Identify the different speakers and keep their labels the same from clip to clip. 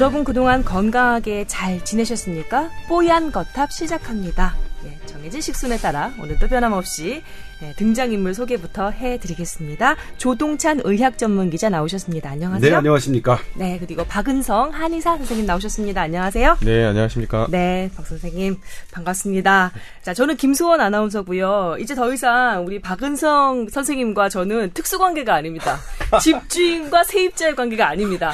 Speaker 1: 여러분 그동안 건강하게 잘 지내셨습니까? 뽀얀 거탑 시작합니다. 예, 정해진 식순에 따라 오늘도 변함없이 네, 등장인물 소개부터 해드리겠습니다. 조동찬 의학 전문 기자 나오셨습니다. 안녕하세요.
Speaker 2: 네, 안녕하십니까.
Speaker 1: 네, 그리고 박은성 한의사 선생님 나오셨습니다. 안녕하세요.
Speaker 3: 네, 안녕하십니까.
Speaker 1: 네, 박 선생님 반갑습니다. 자, 저는 김수원 아나운서고요. 이제 더 이상 우리 박은성 선생님과 저는 특수 관계가 아닙니다. 집주인과 세입자의 관계가 아닙니다.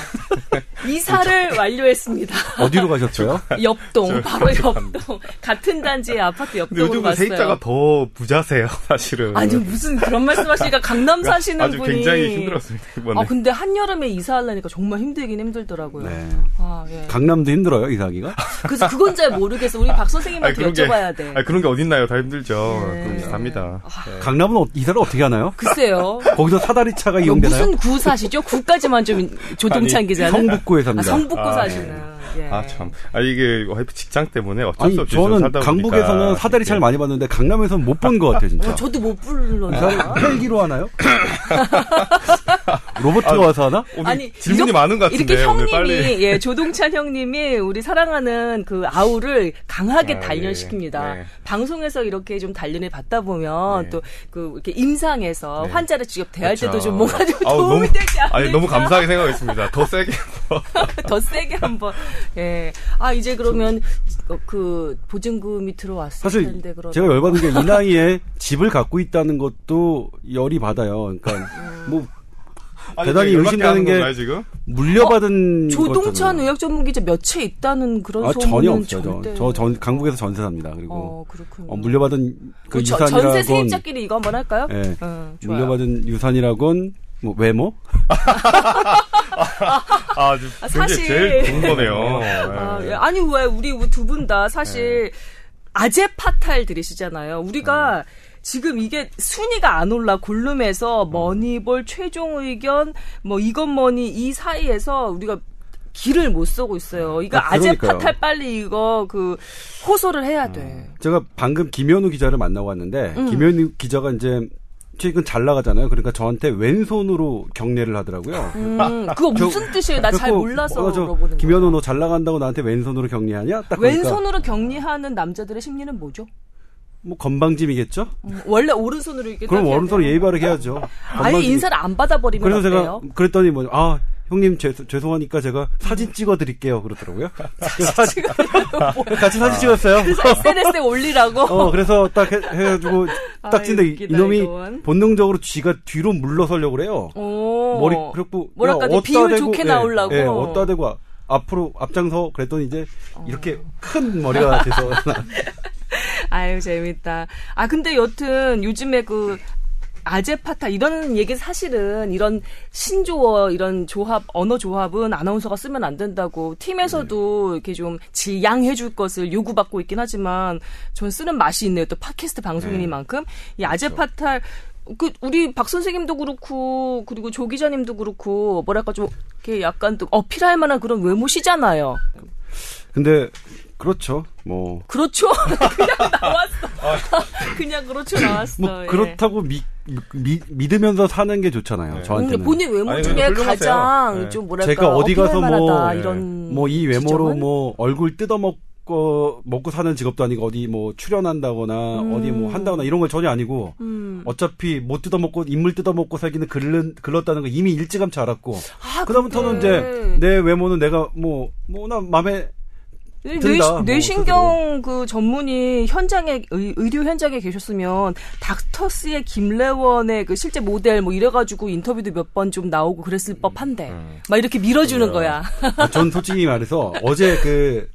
Speaker 1: 이사를 완료했습니다.
Speaker 2: 어디로 가셨어요?
Speaker 1: 옆동, 바로 옆동. 같은 단지의 아파트 옆동으로
Speaker 3: 요즘은
Speaker 1: 갔어요.
Speaker 3: 세입자가 더 부자세요, 사실 은.
Speaker 1: 아니 무슨 그런 말씀하시니까 강남 사시는
Speaker 3: 아주
Speaker 1: 분이
Speaker 3: 굉장히 힘들었습니다, 이번에.
Speaker 1: 아 근데 한 여름에 이사하려니까 정말 힘들긴 힘들더라고요.
Speaker 2: 네.
Speaker 1: 아 예.
Speaker 2: 강남도 힘들어요, 이사하기가?
Speaker 1: 그래서 그건 잘 모르겠어. 우리 박 선생님한테
Speaker 3: 아니,
Speaker 1: 여쭤봐야 돼.
Speaker 3: 아니, 그런 게 어딨나요? 다 힘들죠.
Speaker 1: 네.
Speaker 3: 그럼 비쌉니다. 네.
Speaker 2: 강남은 어- 이사를 어떻게 하나요?
Speaker 1: 글쎄요.
Speaker 2: 거기서 사다리 차가
Speaker 1: 이거
Speaker 2: 이용되나요?
Speaker 1: 무슨 구 사시죠? 구까지만 좀 조동찬
Speaker 3: 아니,
Speaker 1: 기자는
Speaker 2: 성북구에
Speaker 1: 아,
Speaker 2: 삽니다.
Speaker 1: 성북구
Speaker 3: 아,
Speaker 1: 사시는. 예.
Speaker 3: 아, 참. 아, 이게 와이프 직장 때문에 어쩔
Speaker 2: 아니,
Speaker 3: 수 없이
Speaker 2: 저는
Speaker 3: 살다
Speaker 2: 강북에서는
Speaker 3: 보니까
Speaker 2: 사다리 차를 많이 봤는데 강남에서는 못 본 것 같아요, 진짜.
Speaker 1: 어, 저도 못 불렀나?
Speaker 2: 이사를 헬기로 하나요? 로버트가
Speaker 3: 아,
Speaker 2: 와서 하나?
Speaker 3: 오늘 질문이 많은 것 같은데
Speaker 1: 이렇게
Speaker 3: 오늘
Speaker 1: 형님이
Speaker 3: 빨리
Speaker 1: 예 조동찬 형님이 우리 사랑하는 그 아우를 강하게
Speaker 3: 아,
Speaker 1: 단련시킵니다.
Speaker 3: 네, 네.
Speaker 1: 방송에서 이렇게 좀 단련을 받다 보면
Speaker 3: 네.
Speaker 1: 또그 이렇게 임상에서
Speaker 3: 네.
Speaker 1: 환자를 직접 대할
Speaker 3: 그렇죠.
Speaker 1: 때도 좀 뭔가 좀
Speaker 3: 아우,
Speaker 1: 도움이
Speaker 3: 너무-
Speaker 1: 되지 않을까.
Speaker 3: 아니 너무 감사하게 생각했습니다. 더 세게
Speaker 1: 더 세게 한번. 예. 아 이제 그러면 어, 그 보증금이 들어왔을
Speaker 2: 사실
Speaker 1: 텐데 그러면
Speaker 2: 제가 열받은 게 이 나이에 집을 갖고 있다는 것도 열이 받아요. 그러니까 뭐
Speaker 3: 아니,
Speaker 2: 대단히 의심되는 게
Speaker 3: 건가요, 지금?
Speaker 2: 물려받은
Speaker 1: 조동찬
Speaker 2: 거잖아요.
Speaker 1: 의학 전문 기자 몇 채 있다는 그런
Speaker 2: 아,
Speaker 1: 소문은
Speaker 2: 전혀 없어요.
Speaker 1: 절대.
Speaker 2: 저, 저 전, 강북에서 전세 삽니다. 그리고
Speaker 1: 어 그렇군요.
Speaker 2: 어, 물려받은
Speaker 1: 그그 저-
Speaker 2: 유산이라곤
Speaker 1: 전세 세입자끼리 이거 한번 할까요?
Speaker 2: 예.
Speaker 1: 어, 좋아요.
Speaker 2: 물려받은 유산이라곤 뭐 외모?
Speaker 3: 아, 주-
Speaker 1: 아,
Speaker 3: 그게
Speaker 1: 사실-
Speaker 3: 제일 좋은 거네요.
Speaker 1: 아,
Speaker 3: 네.
Speaker 1: 예. 아니 왜 우리 두 분 다 사실 아재 파탈 들이시잖아요. 우리가 지금 이게 순위가 안 올라 골룸에서 머니볼 최종 의견 뭐 이건 뭐니 이 사이에서 우리가 길을 못 쓰고 있어요. 이거
Speaker 2: 아,
Speaker 1: 아, 재
Speaker 2: 그러니까요.
Speaker 1: 파탈 빨리 이거 그 호소를 해야 돼.
Speaker 2: 제가 방금 김현우 기자를 만나고 왔는데
Speaker 1: 음.
Speaker 2: 김현우 기자가 이제 최근 잘 나가잖아요. 그러니까 저한테 왼손으로 격려를 하더라고요.
Speaker 1: 음, 그거 무슨 뜻이에요? 나 잘 몰라서
Speaker 2: 어, 저
Speaker 1: 물어보는
Speaker 2: 김현우. 너 잘 나간다고 나한테 왼손으로 격려하냐? 딱 그러니까
Speaker 1: 왼손으로 격리하는 남자들의 심리는 뭐죠?
Speaker 2: 뭐 건방짐이겠죠?
Speaker 1: 음, 원래 오른손으로 이렇게
Speaker 2: 그럼
Speaker 1: 딱
Speaker 2: 오른손으로? 예의 바르게 해야죠.
Speaker 1: 아예
Speaker 2: 건방짐이-
Speaker 1: 인사를 안 받아버리면
Speaker 2: 그래서 제가
Speaker 1: 어때요?
Speaker 2: 그랬더니 뭐 아 형님 죄, 죄송하니까 제가 사진 찍어 드릴게요 그러더라고요. 사진 같이 사진 찍었어요.
Speaker 1: SNS에 올리라고.
Speaker 2: 어 그래서 딱 해, 해가지고 딱
Speaker 1: 아이,
Speaker 2: 찍는데
Speaker 1: 웃기다,
Speaker 2: 이놈이
Speaker 1: 이건.
Speaker 2: 본능적으로 쥐가 뒤로 물러서려고 그래요.
Speaker 1: 오.
Speaker 2: 머리 그래갖고
Speaker 1: 뭐랄까, 비율
Speaker 2: 대고,
Speaker 1: 좋게
Speaker 2: 예,
Speaker 1: 나오려고.
Speaker 2: 예, 어디다 대고 아- 앞으로 앞장서 그랬더니 이제
Speaker 1: 어.
Speaker 2: 이렇게 큰 머리가 돼서
Speaker 1: 아유 재밌다. 아 근데 여튼 요즘에 그 아제파타 이런 얘기 사실은 이런 신조어 이런 조합 언어 조합은 아나운서가 쓰면 안 된다고 팀에서도 이렇게 좀 지양해 줄 것을 요구받고 있긴 하지만 전 쓰는 맛이 있네요. 또 팟캐스트 방송이니만큼 이 아제파탈 그 우리 박 선생님도 그렇고 그리고 조 기자님도 그렇고 뭐랄까 좀 이렇게 약간 또 어필할 만한 그런 외모시잖아요.
Speaker 2: 근데 그렇죠 뭐
Speaker 1: 그렇죠. 그냥 나왔어. 그냥 그렇죠 나왔어.
Speaker 2: 뭐
Speaker 1: 예.
Speaker 2: 그렇다고 미, 미, 믿으면서 사는 게 좋잖아요.
Speaker 3: 네.
Speaker 1: 음,
Speaker 2: 저한테는.
Speaker 1: 본인 외모
Speaker 3: 아니,
Speaker 1: 중에. 가장
Speaker 3: 네.
Speaker 1: 좀 뭐랄까
Speaker 2: 제가 어디 가서 뭐,
Speaker 3: 네.
Speaker 1: 이런
Speaker 2: 뭐 이 외모로
Speaker 1: 지점은?
Speaker 2: 뭐 얼굴 뜯어먹고 먹고 사는 직업도 아니고 어디 뭐 출연한다거나
Speaker 1: 음.
Speaker 2: 어디 뭐 한다거나 이런 건 전혀 아니고
Speaker 1: 음.
Speaker 2: 어차피 못 뜯어먹고 인물 뜯어먹고 살기는 글른, 글렀다는 거 이미 일찌감치 알았고
Speaker 1: 아,
Speaker 2: 그다음부터는
Speaker 1: 근데
Speaker 2: 이제 내 외모는 내가 뭐 뭐 나 마음에
Speaker 1: 뇌,
Speaker 2: 뭐
Speaker 1: 뇌신경 그 전문의 현장에 의, 의료 현장에 계셨으면 닥터스의 김래원의 그 실제 모델 뭐 이래가지고 인터뷰도 몇 번 좀 나오고 그랬을 법한데
Speaker 3: 음.
Speaker 1: 막 이렇게 밀어주는
Speaker 3: 그래요.
Speaker 1: 거야.
Speaker 2: 아, 전 솔직히 말해서 어제 그,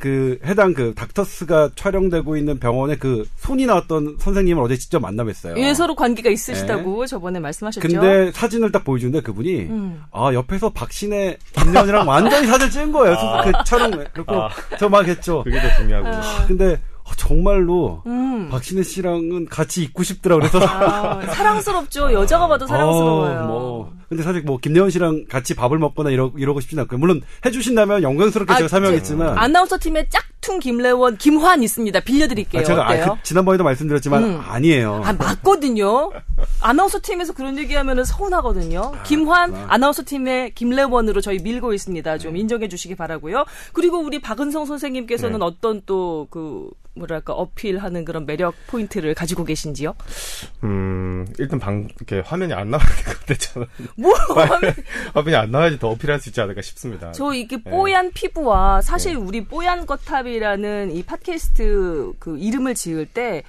Speaker 2: 그 해당 그 닥터스가 촬영되고 있는 병원에 그 손이 나왔던 선생님을 어제 직접 만나뵀어요.
Speaker 1: 예, 서로 관계가 있으시다고 저번에 말씀하셨죠.
Speaker 2: 근데 사진을 딱 보여주는데 그분이
Speaker 1: 음.
Speaker 2: 아 옆에서 박신혜 김연이랑 완전히 사진 찍은 거예요.
Speaker 3: 아.
Speaker 2: 그 촬영 그리고
Speaker 3: 아.
Speaker 2: 저막 했죠.
Speaker 3: 그게 더 중요하고.
Speaker 1: 아.
Speaker 2: 근데 어, 정말로
Speaker 1: 음.
Speaker 2: 박신혜 씨랑은 같이 있고 싶더라 그래서
Speaker 1: 아, 사랑스럽죠. 여자가 봐도 사랑스러워요.
Speaker 2: 어, 뭐 근데 사실 뭐 김예원 씨랑 같이 밥을 먹거나 이러, 이러고 싶진 않고요. 물론 해주신다면 영광스럽게
Speaker 1: 아,
Speaker 2: 제가 설명했지만
Speaker 1: 아나운서 팀의 짝 짝퉁 김래원, 김환 있습니다. 빌려드릴게요.
Speaker 2: 아, 제가 아? 그 지난번에도 말씀드렸지만
Speaker 1: 음.
Speaker 2: 아니에요.
Speaker 1: 아, 맞거든요. 아나운서 팀에서 그런 얘기하면 서운하거든요. 김환 아나운서 팀의 김래원으로 저희 밀고 있습니다. 좀 인정해 주시기 바라고요. 그리고 우리 박은성 선생님께서는
Speaker 3: 네.
Speaker 1: 어떤 또 그 뭐랄까 어필하는 그런 매력 포인트를 가지고 계신지요?
Speaker 3: 음, 일단 방, 이렇게 화면이 안 나와야 될것 같잖아요.
Speaker 1: 뭐 하면
Speaker 3: 화면이 안 나와야지 더 어필할 수 있지 않을까 싶습니다.
Speaker 1: 저 이게
Speaker 3: 네.
Speaker 1: 뽀얀 피부와 사실 우리 뽀얀 거탑이 라는 이 팟캐스트 그 이름을 지을 때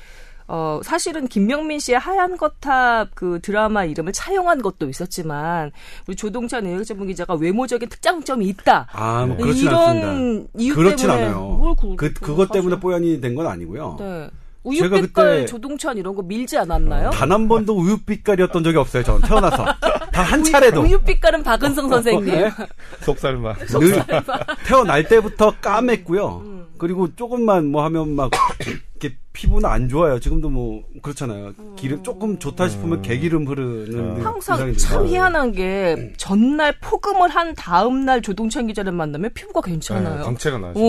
Speaker 1: 어, 사실은 김명민 씨의 하얀 거탑 그 드라마 이름을 차용한 것도 있었지만 우리 조동찬 의학전문 기자가 외모적인 특장점이 있다.
Speaker 2: 아, 뭐
Speaker 3: 네.
Speaker 2: 그렇진
Speaker 1: 이런
Speaker 2: 않습니다.
Speaker 1: 이유
Speaker 2: 그렇진
Speaker 1: 때문에
Speaker 2: 않아요.
Speaker 1: 뭘 그,
Speaker 2: 그 그것 때문에 뽀얀이 된 건 아니고요.
Speaker 1: 네.
Speaker 2: 제가
Speaker 1: 우유빛깔
Speaker 2: 그때-
Speaker 1: 조동찬 이런 거 밀지 않았나요?
Speaker 2: 단 한 번도 우유 빛깔이었던 적이 없어요. 저는 태어나서 단 한 차례도
Speaker 1: 우유 빛깔은 박은성 선생님.
Speaker 2: 네.
Speaker 3: 속살만.
Speaker 2: 늘 태어날 때부터 까맸고요.
Speaker 1: 음.
Speaker 2: 그리고 조금만 뭐 하면 막 이렇게 피부는 안 좋아요. 지금도 뭐 그렇잖아요. 기름 조금 좋다 싶으면 개기름 흐르는
Speaker 1: 음. 항상 참
Speaker 2: 있어요.
Speaker 1: 희한한 게 전날 폭음을 한 다음 날 조동찬 기자를 만나면 피부가 괜찮아요.
Speaker 3: 네, 광채가 나죠.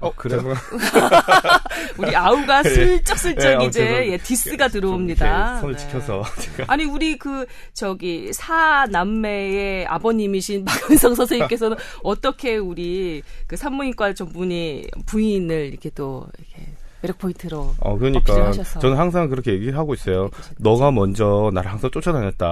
Speaker 1: 오.
Speaker 3: 어,
Speaker 2: 그래요?
Speaker 3: 죄송합니다.
Speaker 1: 우리 아우가 슬쩍슬쩍
Speaker 3: 예, 어,
Speaker 1: 이제. 예, 디스가
Speaker 3: 좀
Speaker 1: 들어옵니다.
Speaker 3: 손을
Speaker 1: 네.
Speaker 3: 지켜서 제가
Speaker 1: 아니 우리 그 저기 사남매의 아버님이신 박은성 선생님께서는 어떻게 우리 그 산부인과 전문의 부인을 이렇게 또 이렇게 매력 포인트로
Speaker 3: 어, 그러니까
Speaker 1: 하셔서.
Speaker 3: 저는 항상 그렇게 얘기를 하고 있어요. 너가 먼저 나를 항상 쫓아다녔다.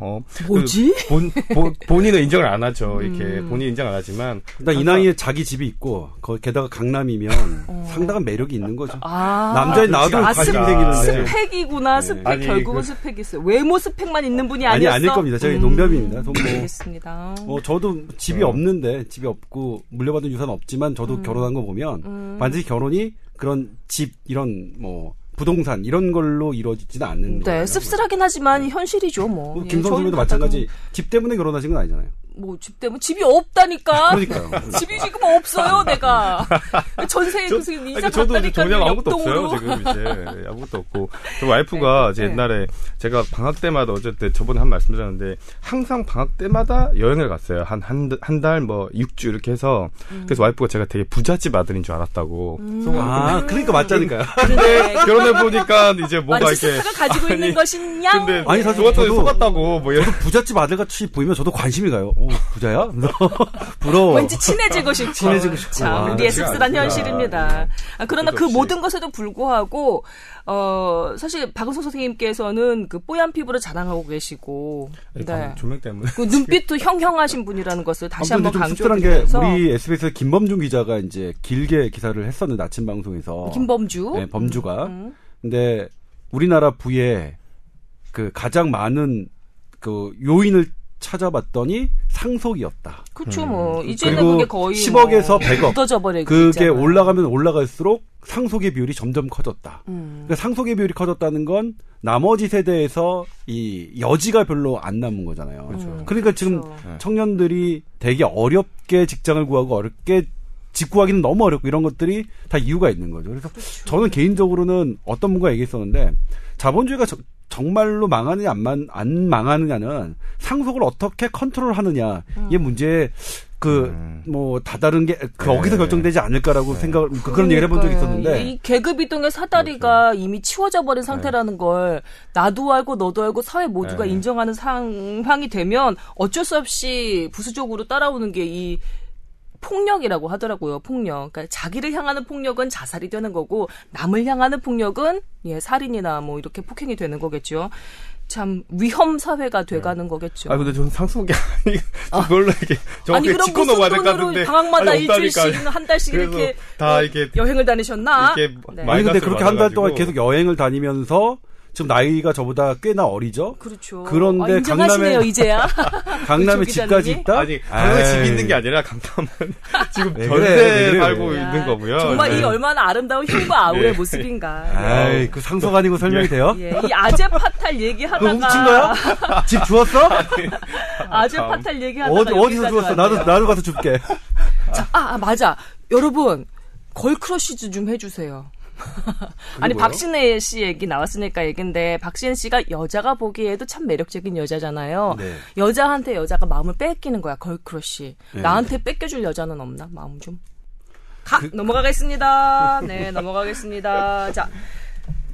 Speaker 3: 어.
Speaker 1: 뭐지?
Speaker 3: 그 본, 본 본인은 인정을 안 하죠. 이렇게
Speaker 1: 음.
Speaker 3: 본인 인정 안 하지만
Speaker 2: 일단 이 나이에 자기 집이 있고 거 게다가 강남이면
Speaker 1: 어.
Speaker 2: 상당한 매력이 있는 거죠.
Speaker 1: 아,
Speaker 2: 남자인 나도
Speaker 1: 아,
Speaker 2: 관심이
Speaker 1: 스-
Speaker 2: 생기는데
Speaker 1: 스펙이구나
Speaker 2: 네.
Speaker 1: 스펙
Speaker 3: 아니,
Speaker 1: 결국은
Speaker 3: 그-
Speaker 1: 스펙이 있어요. 외모 스펙만 있는 분이
Speaker 2: 아니
Speaker 1: 아니었어.
Speaker 2: 아닐 겁니다. 저희
Speaker 1: 음,
Speaker 2: 농담입니다. 돈 뭐,
Speaker 1: 알겠습니다.
Speaker 2: 어, 저도 집이
Speaker 3: 음.
Speaker 2: 없는데 집이 없고 물려받은 유산 없지만 저도 결혼한 거 보면
Speaker 1: 음.
Speaker 2: 반드시 결혼이 그런 집 이런 뭐 부동산 이런 걸로 이루어지지는 않는
Speaker 1: 네. 씁쓸하긴 하지만 현실이죠, 뭐.
Speaker 2: 뭐
Speaker 1: 예,
Speaker 2: 김성
Speaker 1: 같아도
Speaker 2: 마찬가지 집 때문에 결혼하신 건 아니잖아요.
Speaker 1: 뭐, 집 때문에 집이 없다니까.
Speaker 2: 그러니까요.
Speaker 1: 집이 지금 없어요, 내가. 전세에
Speaker 3: 저,
Speaker 1: 무슨
Speaker 3: 아니,
Speaker 1: 이사
Speaker 3: 저도 이제
Speaker 1: 갔다니까
Speaker 3: 전혀 아무것도 없어요. 지금 이제 아무것도 없고 저 와이프가
Speaker 1: 네,
Speaker 3: 이제
Speaker 1: 네.
Speaker 3: 옛날에 제가 방학 때마다 어쨌든 저번에 한 말씀 드렸는데 항상 방학 때마다 여행을 갔어요 한 한 한 달 뭐 6주 이렇게 해서
Speaker 1: 음.
Speaker 3: 그래서 와이프가 제가 되게 부잣집 아들인 줄 알았다고
Speaker 2: 아, 그러니까 맞자니까요.
Speaker 3: 근데 결혼해 보니까 이제 뭐가 이렇게
Speaker 1: 가지고 있는
Speaker 3: 아니,
Speaker 1: 것이냐?
Speaker 3: 근데
Speaker 2: 아니, 사실 저도-
Speaker 3: 속았다고 뭐 이런
Speaker 2: 부잣집 아들 같이 보이면 저도 관심이 가요. 어, 부자야? 부러워.
Speaker 1: 왠지 친해지고 싶고.
Speaker 2: 친해지고 싶고.
Speaker 1: 참,
Speaker 2: 아,
Speaker 1: 우리의 씁쓸한. 현실입니다. 아, 그러나 그
Speaker 3: 없이.
Speaker 1: 모든 것에도 불구하고, 어, 사실 박은성 선생님께서는 그 뽀얀 피부를 자랑하고 계시고, 네.
Speaker 3: 조명 때문에
Speaker 1: 그 눈빛도 형형하신 분이라는 것을 다시 한번 강조드리면서
Speaker 2: 우리 SBS 김범준 기자가 이제 길게 기사를 했었는데 아침 방송에서
Speaker 1: 김범주,
Speaker 2: 네, 범주가.
Speaker 1: 음.
Speaker 2: 근데 우리나라 부의 그 가장 많은 그 요인을 찾아봤더니 상속이었다.
Speaker 1: 그렇죠 뭐 이제는 그게 거의
Speaker 2: 10억에서
Speaker 1: 뭐
Speaker 2: 100억.
Speaker 1: 묻어져 버리고
Speaker 2: 그게
Speaker 1: 있잖아요.
Speaker 2: 올라가면 올라갈수록 상속의 비율이 점점 커졌다.
Speaker 1: 음.
Speaker 2: 그러니까 상속의 비율이 커졌다는 건 나머지 세대에서 이 여지가 별로 안 남은 거잖아요.
Speaker 1: 그렇죠.
Speaker 2: 그러니까 지금
Speaker 1: 그렇죠.
Speaker 2: 청년들이 되게 어렵게 직장을 구하고 어렵게 집 구하기는 너무 어렵고 이런 것들이 다 이유가 있는 거죠. 그래서
Speaker 1: 그렇죠.
Speaker 2: 저는 개인적으로는 어떤 분과 얘기했었는데 자본주의가 저- 정말로 망하느냐 안, 망, 안 망하느냐는 상속을 어떻게 컨트롤하느냐 이 문제에 그
Speaker 3: 음.
Speaker 2: 뭐 다다른 게그
Speaker 3: 네.
Speaker 2: 거기서 결정되지 않을까라고 생각을 그- 그런 얘기를 해본 적이
Speaker 1: 그러니까요.
Speaker 2: 있었는데
Speaker 1: 이 계급 이동의 사다리가 이미 치워져 버린 상태라는 걸 나도 알고 너도 알고 사회 모두가
Speaker 3: 네.
Speaker 1: 인정하는 상황이 되면 어쩔 수 없이 부수적으로 따라오는 게 이 폭력이라고 하더라고요. 폭력. 그러니까 자기를 향하는 폭력은 자살이 되는 거고 남을 향하는 폭력은 예, 살인이나 뭐 이렇게 폭행이 되는 거겠죠. 참 위험 사회가 돼가는 거겠죠.
Speaker 3: 아 근데 저는 상속이 아니 그걸로 이렇게
Speaker 1: 아니 그럼 무슨 돈으로
Speaker 3: 같은데
Speaker 1: 방학마다
Speaker 3: 아니.
Speaker 1: 일주일씩 한 달씩 이렇게
Speaker 3: 다
Speaker 1: 어,
Speaker 3: 이게
Speaker 1: 여행을 다니셨나?
Speaker 3: 이렇게
Speaker 1: 네.
Speaker 2: 아니 근데 그렇게 한 달 동안. 계속 여행을 다니면서 지금 나이가 저보다 꽤나 어리죠.
Speaker 1: 그렇죠.
Speaker 2: 그런데
Speaker 1: 아,
Speaker 2: 강남에-
Speaker 1: 이제야.
Speaker 2: 강남에
Speaker 1: 조
Speaker 2: 집까지? 있다.
Speaker 3: 아니 강남에
Speaker 2: 에이.
Speaker 3: 집이 있는 게 아니라 강남은 지금
Speaker 2: 왜
Speaker 3: 전세
Speaker 2: 그래, 왜 그래,
Speaker 3: 살고
Speaker 2: 왜.
Speaker 3: 있는 거고요.
Speaker 1: 정말
Speaker 3: 네.
Speaker 1: 이 얼마나 아름다운 흉과 아우의
Speaker 3: 예.
Speaker 1: 모습인가.
Speaker 2: 아이 그 상속 아니고 설명이 돼요?
Speaker 1: 예, 이 아재 파탈 얘기하다가
Speaker 2: 훔친 거야? 집 주웠어?
Speaker 1: 아재
Speaker 3: 참.
Speaker 1: 파탈 얘기하다가
Speaker 2: 어디 어디서 주웠어? 나도. 나도 가서 줄게.
Speaker 1: 자, 아, 아, 맞아. 여러분 girl crush즈 좀 해주세요. 아니
Speaker 2: 뭐예요?
Speaker 1: 박신혜 씨 얘기 나왔으니까 얘긴데 박신혜 씨가 여자가 보기에도 참 매력적인 여자잖아요.
Speaker 2: 네.
Speaker 1: 여자한테 여자가 마음을 뺏기는 거야 girl crush.
Speaker 2: 네.
Speaker 1: 나한테 뺏겨줄 여자는 없나 마음 좀? 가, 넘어가겠습니다. 네, 넘어가겠습니다. 자,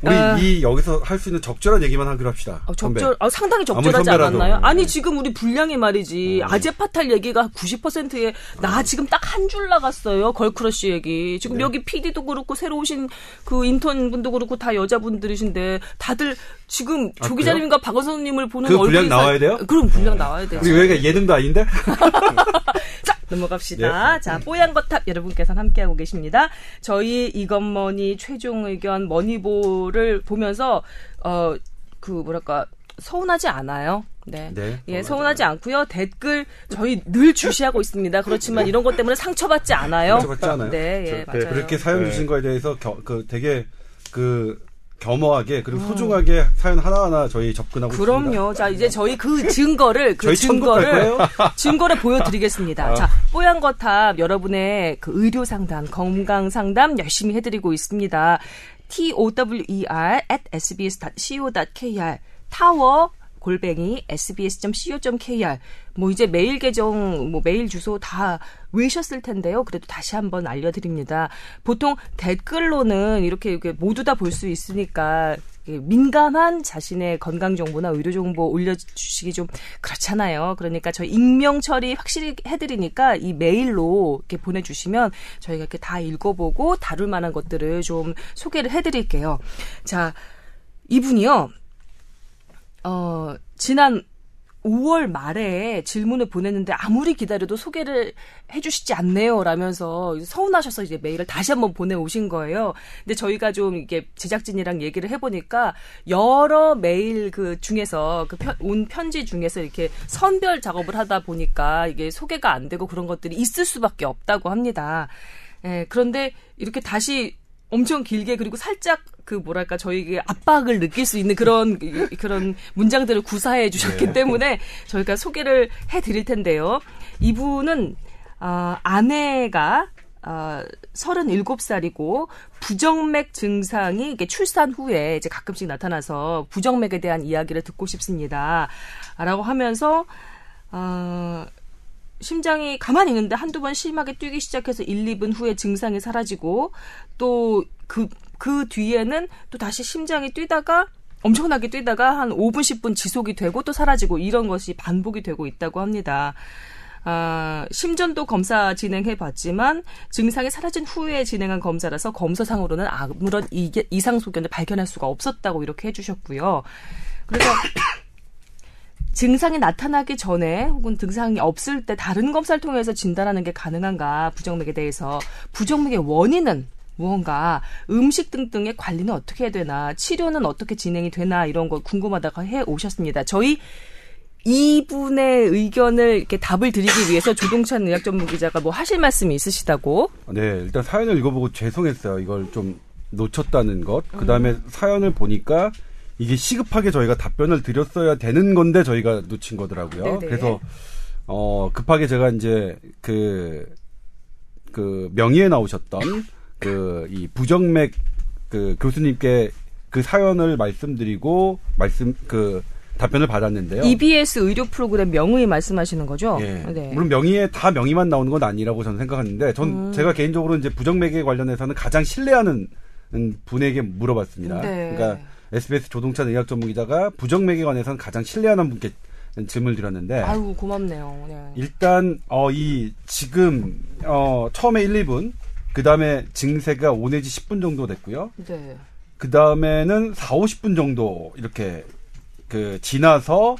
Speaker 2: 우리
Speaker 1: 아.
Speaker 2: 이 여기서 할 수 있는 적절한 얘기만 하기로 합시다.
Speaker 1: 어. 적절, 어, 상당히 적절하지. 않았나요?
Speaker 2: 네.
Speaker 1: 아니, 지금 우리 분량이 말이지. 아재파탈 얘기가 90%에, 나 지금 딱 한 줄 나갔어요. girl crush 얘기. 지금
Speaker 2: 네.
Speaker 1: 여기 PD도 그렇고, 새로 오신 그 인턴 분도 그렇고, 다 여자분들이신데, 다들 지금
Speaker 2: 아,
Speaker 1: 조 기자님과 박원선님을 보는
Speaker 2: 그
Speaker 1: 얼굴이.
Speaker 2: 분량 나와야 돼요?
Speaker 1: 그럼 분량 나와야 돼요.
Speaker 2: 우리 여기가 예능도 아닌데?
Speaker 1: 자, 넘어갑시다. 자, 뽀얀 거탑 여러분께서는 함께하고 계십니다. 저희 이것머니 최종 의견 머니볼을 보면서, 어, 그, 뭐랄까, 서운하지 않아요. 네.
Speaker 2: 네,
Speaker 1: 예,
Speaker 2: 서운하지
Speaker 1: 않고요. 댓글 저희 늘 주시하고 있습니다. 그렇지만 이런 것 때문에 상처받지 않아요.
Speaker 2: 상처받지 않아요.
Speaker 1: 네, 예,
Speaker 3: 저-
Speaker 1: 맞아요.
Speaker 2: 그렇게 사연
Speaker 3: 네.
Speaker 2: 주신 거에 대해서 겨, 그 되게 그 겸허하게 그리고 소중하게 사연 하나하나 저희 접근하고 있습니다.
Speaker 1: 음. 그럼요. 자, 이제 저희 그 증거를, 그 증거를? 증거를 보여드리겠습니다. 자, 뽀얀 거탑 여러분의 그 의료 상담, 건강 상담 열심히 해드리고 있습니다. tower at sbs.co.kr 타워 골뱅이 sbs.co.kr 뭐 이제 메일 계정 뭐 메일 주소 다 외셨을 텐데요. 그래도 다시 한번 알려드립니다. 보통 댓글로는 이렇게, 이렇게 모두 다 볼 수 있으니까 민감한 자신의 건강 정보나 의료 정보 올려주시기 좀 그렇잖아요. 그러니까 저희 익명 처리 확실히 해드리니까 이 메일로 이렇게 보내주시면 저희가 이렇게 다 읽어보고 다룰 만한 것들을 좀 소개를 해드릴게요. 자, 이분이요. 어, 지난 5월 말에 질문을 보냈는데 아무리 기다려도 소개를 해주시지 않네요. 라면서 서운하셔서 이제 메일을 다시 한번 보내오신 거예요. 근데 저희가 좀 이게 제작진이랑 얘기를 해보니까 여러 메일 그 중에서 그 온 편지 중에서 이렇게 선별 작업을 하다 보니까 이게 소개가 안 되고 그런 것들이 있을 수밖에 없다고 합니다. 예, 그런데 이렇게 다시 엄청 길게 그리고 살짝 그 뭐랄까 저희에게 압박을 느낄 수 있는 그런 그런 문장들을 구사해 주셨기 때문에 저희가 소개를 해 드릴 텐데요. 이분은 어, 아내가 어, 37살이고 부정맥 증상이 이게 출산 후에 이제 가끔씩 나타나서 부정맥에 대한 이야기를 듣고 싶습니다. 라고 하면서 어, 심장이 가만히 있는데 한두 번 심하게 뛰기 시작해서 1, 2분 후에 증상이 사라지고 또 그, 그 뒤에는 또 다시 심장이 뛰다가 엄청나게 뛰다가 한 5분, 10분 지속이 되고 또 사라지고 이런 것이 반복이 되고 있다고 합니다. 아, 심전도 검사 진행해 봤지만 증상이 사라진 후에 진행한 검사라서 검사상으로는 아무런 이게, 이상 소견을 발견할 수가 없었다고 이렇게 해주셨고요. 그래서 증상이 나타나기 전에 혹은 증상이 없을 때 다른 검사를 통해서 진단하는 게 가능한가 부정맥에 대해서 부정맥의 원인은 무언가 음식 등등의 관리는 어떻게 해야 되나 치료는 어떻게 진행이 되나 이런 거 궁금하다가 해 오셨습니다. 저희 이분의 의견을 이렇게 답을 드리기 위해서 조동찬 의학 전문 기자가 뭐 하실 말씀이 있으시다고?
Speaker 2: 네, 일단 사연을 읽어보고 죄송했어요. 이걸 좀 놓쳤다는 것. 그 다음에 사연을 보니까 이게 시급하게 저희가 답변을 드렸어야 되는 건데 저희가 놓친 거더라고요.
Speaker 1: 네네.
Speaker 2: 그래서 어 급하게 제가 이제 그그 명의에 나오셨던 그 이 부정맥 그 교수님께 그 사연을 말씀드리고 말씀 그 답변을 받았는데요.
Speaker 1: EBS 의료 프로그램 명의 말씀하시는 거죠?
Speaker 2: 예.
Speaker 1: 네.
Speaker 2: 물론 명의에 다 명의만 나오는 건 아니라고 저는 생각하는데, 전
Speaker 1: 음.
Speaker 2: 제가 개인적으로 이제 부정맥에 관련해서는 가장 신뢰하는 분에게 물어봤습니다.
Speaker 1: 네.
Speaker 2: 그러니까 SBS 조동찬 의학 전문 기자가 부정맥에 관해서는 가장 신뢰하는 분께 질문을 드렸는데,
Speaker 1: 아유 고맙네요. 네.
Speaker 2: 일단 어 이 지금 어 처음에 1, 2분, 그 다음에 증세가 5 내지 10분 정도 됐고요.
Speaker 1: 네.
Speaker 2: 그 다음에는 4, 50분 정도 이렇게 그 지나서